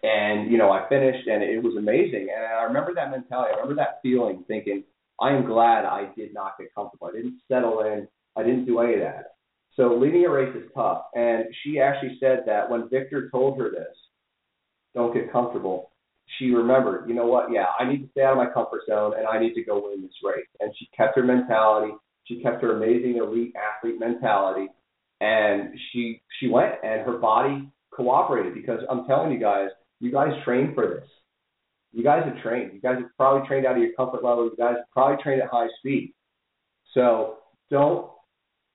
and, you know, I finished and it was amazing. And I remember that mentality. I remember that feeling thinking, I am glad I did not get comfortable. I didn't settle in. I didn't do any of that. So leading a race is tough. And she actually said that when Victor told her this, don't get comfortable, she remembered, you know what, yeah, I need to stay out of my comfort zone and I need to go win this race. And she kept her mentality. She kept her amazing elite athlete mentality. And she she went and her body cooperated because I'm telling you guys, you guys trained for this. You guys have trained. You guys have probably trained out of your comfort level. You guys have probably trained at high speed. So don't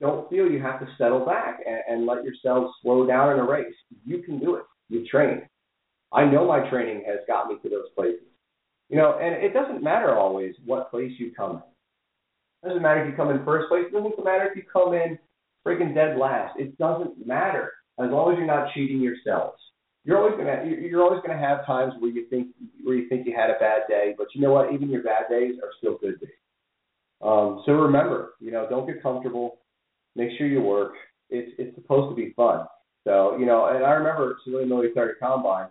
don't feel you have to settle back and, and let yourself slow down in a race. You can do it. You train. I know my training has got me to those places. You know, and it doesn't matter always what place you come in. It doesn't matter if you come in first place. It doesn't matter if you come in freaking dead last. It doesn't matter as long as you're not cheating yourselves. You're always gonna you're always gonna have times where you think where you think you had a bad day, but you know what? Even your bad days are still good days. Um, so remember, you know, don't get comfortable make sure you work. It's it's supposed to be fun. So you know, and I remember civilian military combine,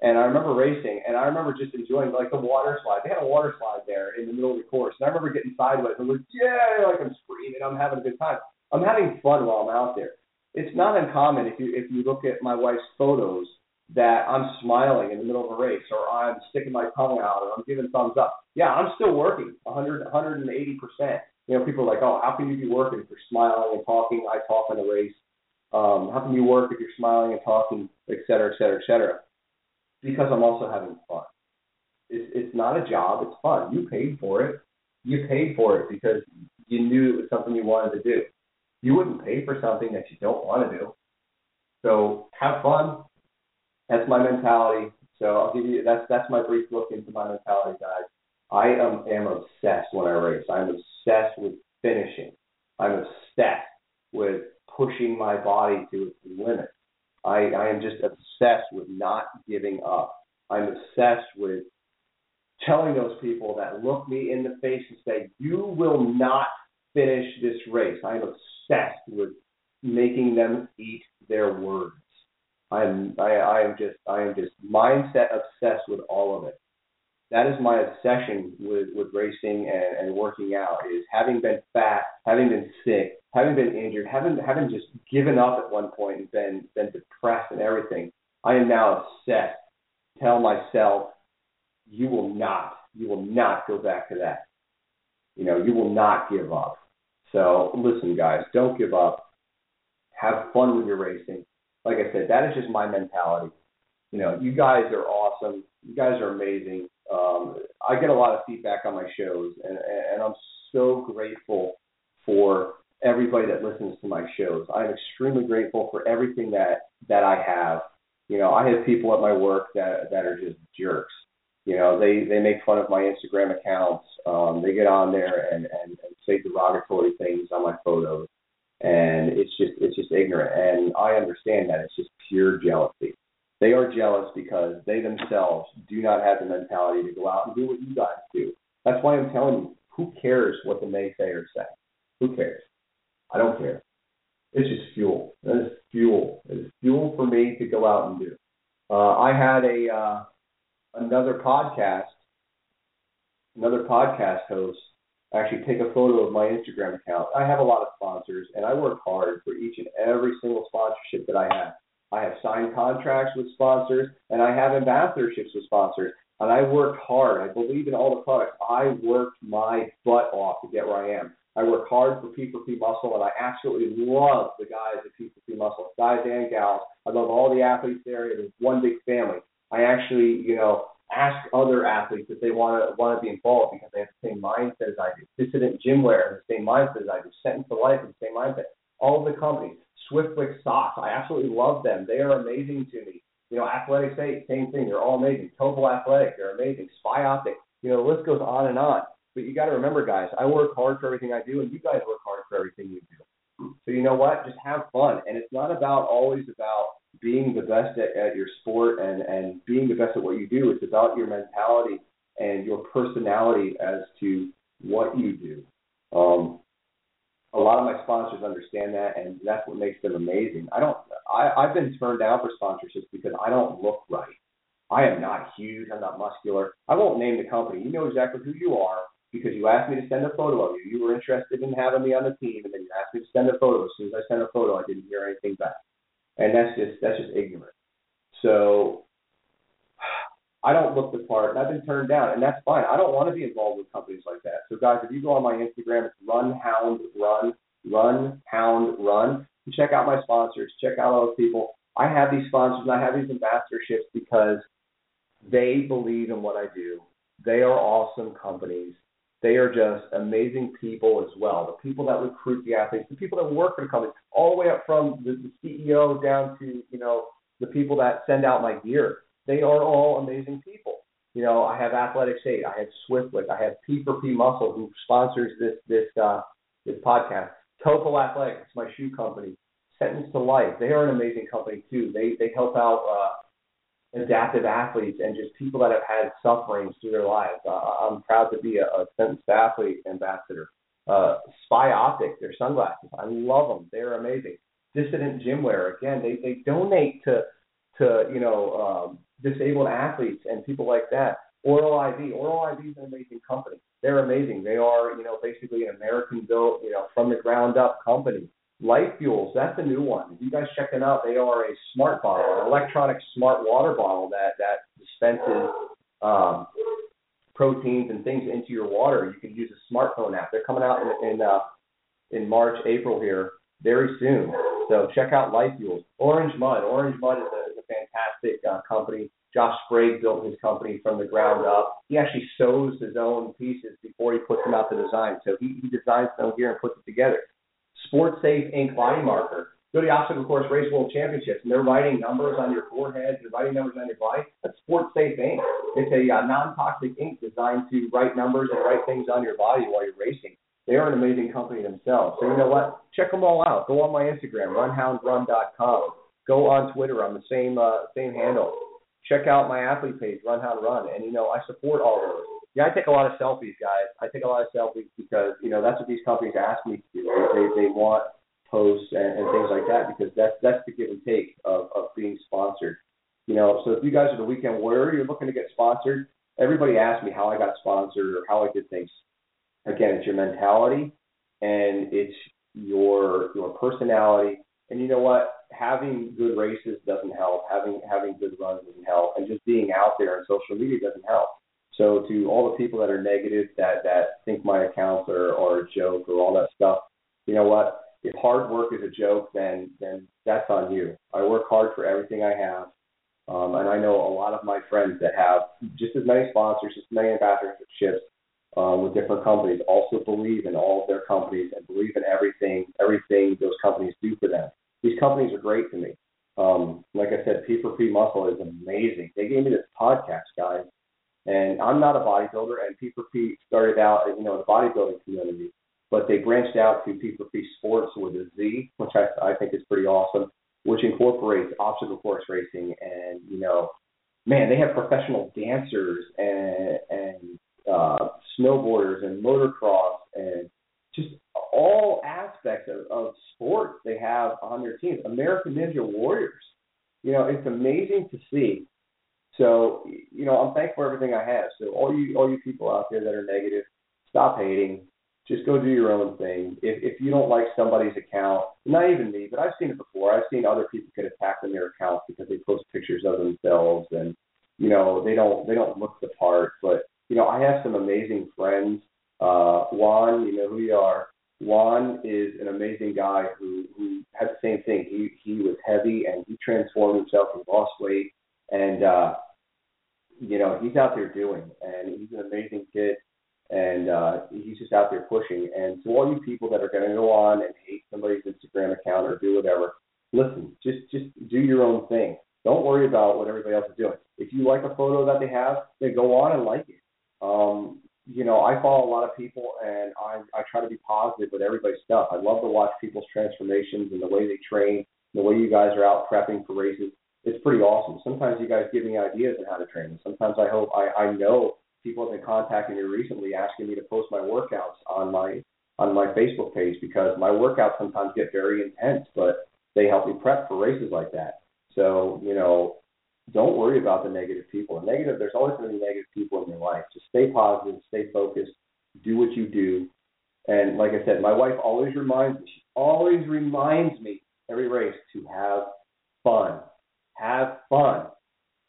and I remember racing, and I remember just enjoying like the water slide. They had a water slide there in the middle of the course, and I remember getting sideways and like, yeah, like I'm screaming, I'm having a good time. I'm having fun while I'm out there. It's not uncommon if you if you look at my wife's photos that I'm smiling in the middle of a race, or I'm sticking my tongue out, or I'm giving thumbs up. Yeah, I'm still working 100 180 percent you know, people are like, oh, how can you be working if you're smiling and talking? I talk in a race. Um, how can you work if you're smiling and talking, et cetera, et cetera, et cetera? Because I'm also having fun. It's, it's not a job, it's fun. You paid for it. You paid for it because you knew it was something you wanted to do. You wouldn't pay for something that you don't want to do. So have fun. That's my mentality. So I'll give you that's that's my brief look into my mentality, guys. I am, am obsessed when I race. I'm obsessed with finishing. I'm obsessed with pushing my body to its limit. I, I am just obsessed with not giving up. I'm obsessed with telling those people that look me in the face and say, You will not finish this race. I am obsessed with making them eat their words. I'm I, I am just I am just mindset obsessed with all of it that is my obsession with, with racing and, and working out is having been fat, having been sick, having been injured, having having just given up at one point and been been depressed and everything. I am now obsessed. Tell myself, you will not, you will not go back to that. You know, you will not give up. So listen, guys, don't give up. Have fun when you're racing. Like I said, that is just my mentality. You know, you guys are awesome. You guys are amazing. Um, I get a lot of feedback on my shows, and, and I'm so grateful for everybody that listens to my shows. I'm extremely grateful for everything that that I have. You know, I have people at my work that that are just jerks. You know, they they make fun of my Instagram accounts. Um, they get on there and, and and say derogatory things on my photos, and it's just it's just ignorant. And I understand that it's just pure jealousy. They are jealous because they themselves do not have the mentality to go out and do what you guys do. That's why I'm telling you, who cares what the naysayers say? Or say? Who cares? I don't care. It's just fuel. It's fuel. It's fuel for me to go out and do. Uh, I had a uh, another podcast, another podcast host actually take a photo of my Instagram account. I have a lot of sponsors, and I work hard for each and every single sponsorship that I have. I have signed contracts with sponsors, and I have ambassadorships with sponsors. And I worked hard. I believe in all the products. I worked my butt off to get where I am. I work hard for P4P Muscle, and I absolutely love the guys at P4P Muscle, guys and gals. I love all the athletes there. It is one big family. I actually, you know, ask other athletes if they want to want to be involved because they have the same mindset as I do. Dissident Gym Wear has the same mindset as I do. Sentence to Life the same mindset. All of the companies. Swiftwick Socks, I absolutely love them. They are amazing to me. You know, Athletic State, same thing. They're all amazing. Topo Athletic, they're amazing. Spy Optic, you know, the list goes on and on. But you got to remember, guys, I work hard for everything I do, and you guys work hard for everything you do. So you know what? Just have fun, and it's not about always about being the best at, at your sport and and being the best at what you do. It's about your mentality and your personality as to what you do. Um, a lot of my sponsors understand that, and that's what makes them amazing. I don't. I, I've been turned down for sponsorships because I don't look right. I am not huge. I'm not muscular. I won't name the company. You know exactly who you are because you asked me to send a photo of you. You were interested in having me on the team, and then you asked me to send a photo. As soon as I sent a photo, I didn't hear anything back, and that's just that's just ignorant. So I don't look the part, and I've been turned down, and that's fine. I don't want to be involved with companies like that. So guys, if you go on my Instagram, it's Run Hound Run, Run Hound Run. Check out my sponsors. Check out all those people. I have these sponsors and I have these ambassadorships because they believe in what I do. They are awesome companies they are just amazing people as well. The people that recruit the athletes, the people that work for the company, all the way up from the, the CEO down to you know the people that send out my gear. They are all amazing people. You know, I have Athletic State, I have Swiftwick, I have P4P Muscle who sponsors this this uh, this podcast. Topo Athletic, it's my shoe company. Sentence to Life, they are an amazing company too. They they help out uh, adaptive athletes and just people that have had sufferings through their lives. Uh, I'm proud to be a, a sentenced athlete ambassador. Uh, Spy Optic, their sunglasses, I love them. They're amazing. Dissident Gym Wear, again, they they donate to to you know um, disabled athletes and people like that. Oral IV, Oral IV is an amazing company. They're amazing. They are you know basically an American built you know from the ground up company. Life Fuels, that's a new one. If you guys check them out, they are a smart bottle, an electronic smart water bottle that that dispenses um, proteins and things into your water. You can use a smartphone app. They're coming out in in, uh, in March, April here very soon. So check out Life Fuels. Orange Mud. Orange Mud is a, is a fantastic uh, company. Josh Sprague built his company from the ground up. He actually sews his own pieces before he puts them out to design. So he, he designs them here and puts it together. Sports Safe Ink Body Marker. Go to the obstacle course race world championships, and they're writing numbers on your forehead, they're writing numbers on your body. That's Sports Safe Ink. It's a uh, non-toxic ink designed to write numbers and write things on your body while you're racing. They are an amazing company themselves. So you know what? Check them all out. Go on my Instagram, runhoundrun.com. Go on Twitter on the same uh, same handle. Check out my athlete page, Run Hound Run, and you know I support all of those yeah, I take a lot of selfies, guys. I take a lot of selfies because you know that's what these companies ask me to do. They they want posts and, and things like that because that's that's the give and take of of being sponsored. You know, so if you guys are the weekend warrior, you're looking to get sponsored. Everybody asks me how I got sponsored or how I did things. Again, it's your mentality and it's your your personality. And you know what? Having good races doesn't help. Having having good runs doesn't help. And just being out there on social media doesn't help. So to all the people that are negative, that that think my accounts are, are a joke or all that stuff, you know what? If hard work is a joke, then then that's on you. I work hard for everything I have, Um, and I know a lot of my friends that have just as many sponsors, just as many ambassadorships um, with different companies, also believe in all of their companies and believe in everything everything those companies do for them. These companies are great to me. Um, like I said, P4P Muscle is amazing. They gave me this podcast, guys, and I'm not a bodybuilder, and P4P started out, you know, the bodybuilding community, but they branched out to P4P Sportz with a Z, which I, I think is pretty awesome, which incorporates obstacle course racing, and you know, man, they have professional dancers and and uh, snowboarders and motocross and just all aspects of, of sports they have on their teams. American Ninja Warriors. You know, it's amazing to see. So, you know, I'm thankful for everything I have. So all you all you people out there that are negative, stop hating. Just go do your own thing. If if you don't like somebody's account, not even me, but I've seen it before. I've seen other people get attacked on their accounts because they post pictures of themselves and you know, they don't they don't look the part. But, you know, I have some amazing friends. Uh Juan, you know who you are Juan is an amazing guy who who had the same thing. He he was heavy and he transformed himself and lost weight and uh you know he's out there doing and he's an amazing kid and uh he's just out there pushing and to all you people that are going to go on and hate somebody's Instagram account or do whatever listen just just do your own thing don't worry about what everybody else is doing if you like a photo that they have then go on and like it um you know, I follow a lot of people and I I try to be positive with everybody's stuff. I love to watch people's transformations and the way they train, the way you guys are out prepping for races. It's pretty awesome. Sometimes you guys give me ideas on how to train. Sometimes I hope I I know people have been contacting me recently asking me to post my workouts on my on my Facebook page because my workouts sometimes get very intense, but they help me prep for races like that. So, you know, don't worry about the negative people. And negative, there's always going to be negative people in your life. Just stay positive, stay focused, do what you do. And like I said, my wife always reminds me, she always reminds me every race to have fun. Have fun.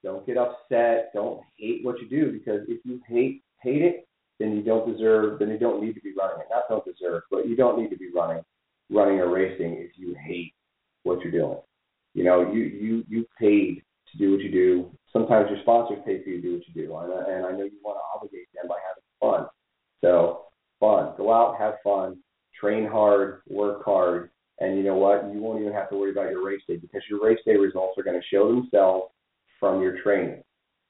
Don't get upset. Don't hate what you do because if you hate hate it, then you don't deserve. Then you don't need to be running it. Not don't deserve, but you don't need to be running running or racing if you hate what you're doing. You know, you you you paid to do what you do. Sometimes your sponsors pay for you to do what you do, and, and I know you want to obligate them by having fun. So fun, go out, have fun, train hard, work hard, and you know what? You won't even have to worry about your race day because your race day results are going to show themselves from your training.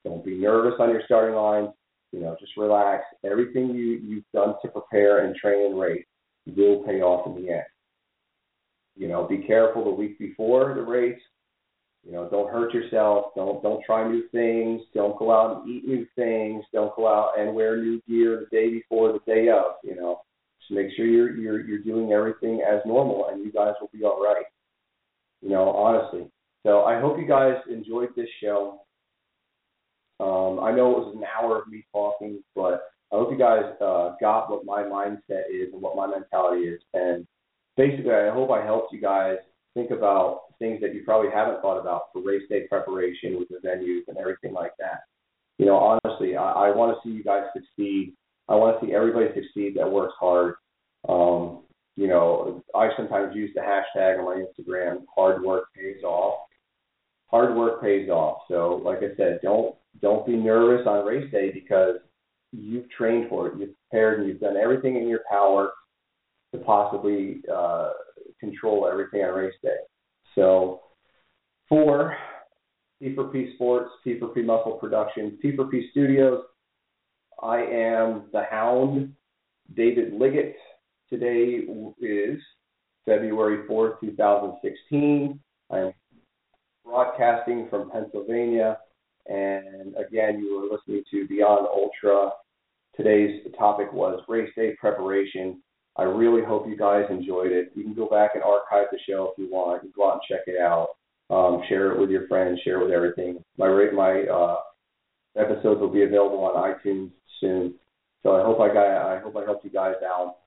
Don't be nervous on your starting lines. You know, just relax. Everything you you've done to prepare and train and race will pay off in the end. You know, be careful the week before the race you know, don't hurt yourself. Don't don't try new things. Don't go out and eat new things. Don't go out and wear new gear the day before the day of. You know, just make sure you're you're you're doing everything as normal, and you guys will be all right. You know, honestly. So I hope you guys enjoyed this show. Um, I know it was an hour of me talking, but I hope you guys uh, got what my mindset is and what my mentality is. And basically, I hope I helped you guys think about things that you probably haven't thought about for race day preparation with the venues and everything like that. You know, honestly, I, I want to see you guys succeed. I want to see everybody succeed that works hard. Um, you know, I sometimes use the hashtag on my Instagram, hard work pays off. Hard work pays off. So, like I said, don't don't be nervous on race day because you've trained for it, you've prepared, and you've done everything in your power to possibly uh, control everything on race day. So for P4P Sportz, P4P Muscle Production, P4P Studios, I am the Hound, David Liggett. Today is February 4th, 2016. I'm broadcasting from Pennsylvania. And again, you are listening to Beyond Ultra. Today's topic was race day preparation I really hope you guys enjoyed it. You can go back and archive the show if you want. You go out and check it out. Um, share it with your friends. Share it with everything. My my uh, episodes will be available on iTunes soon. So I hope I got I hope I helped you guys out.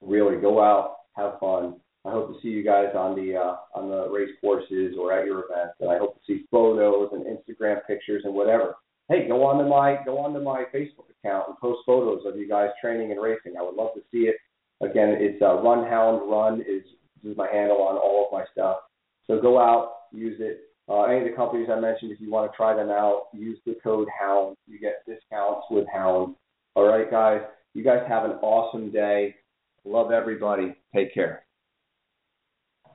Really, go out, have fun. I hope to see you guys on the uh, on the race courses or at your events, and I hope to see photos and Instagram pictures and whatever. Hey, go on to my go on to my Facebook account and post photos of you guys training and racing. I would love to see it. Again, it's uh, Run Hound Run is, is my handle on all of my stuff. So go out, use it, Uh, any of the companies I mentioned, if you want to try them out, use the code HOUND. You get discounts with HOUND. All right, guys. You guys have an awesome day. Love everybody. Take care.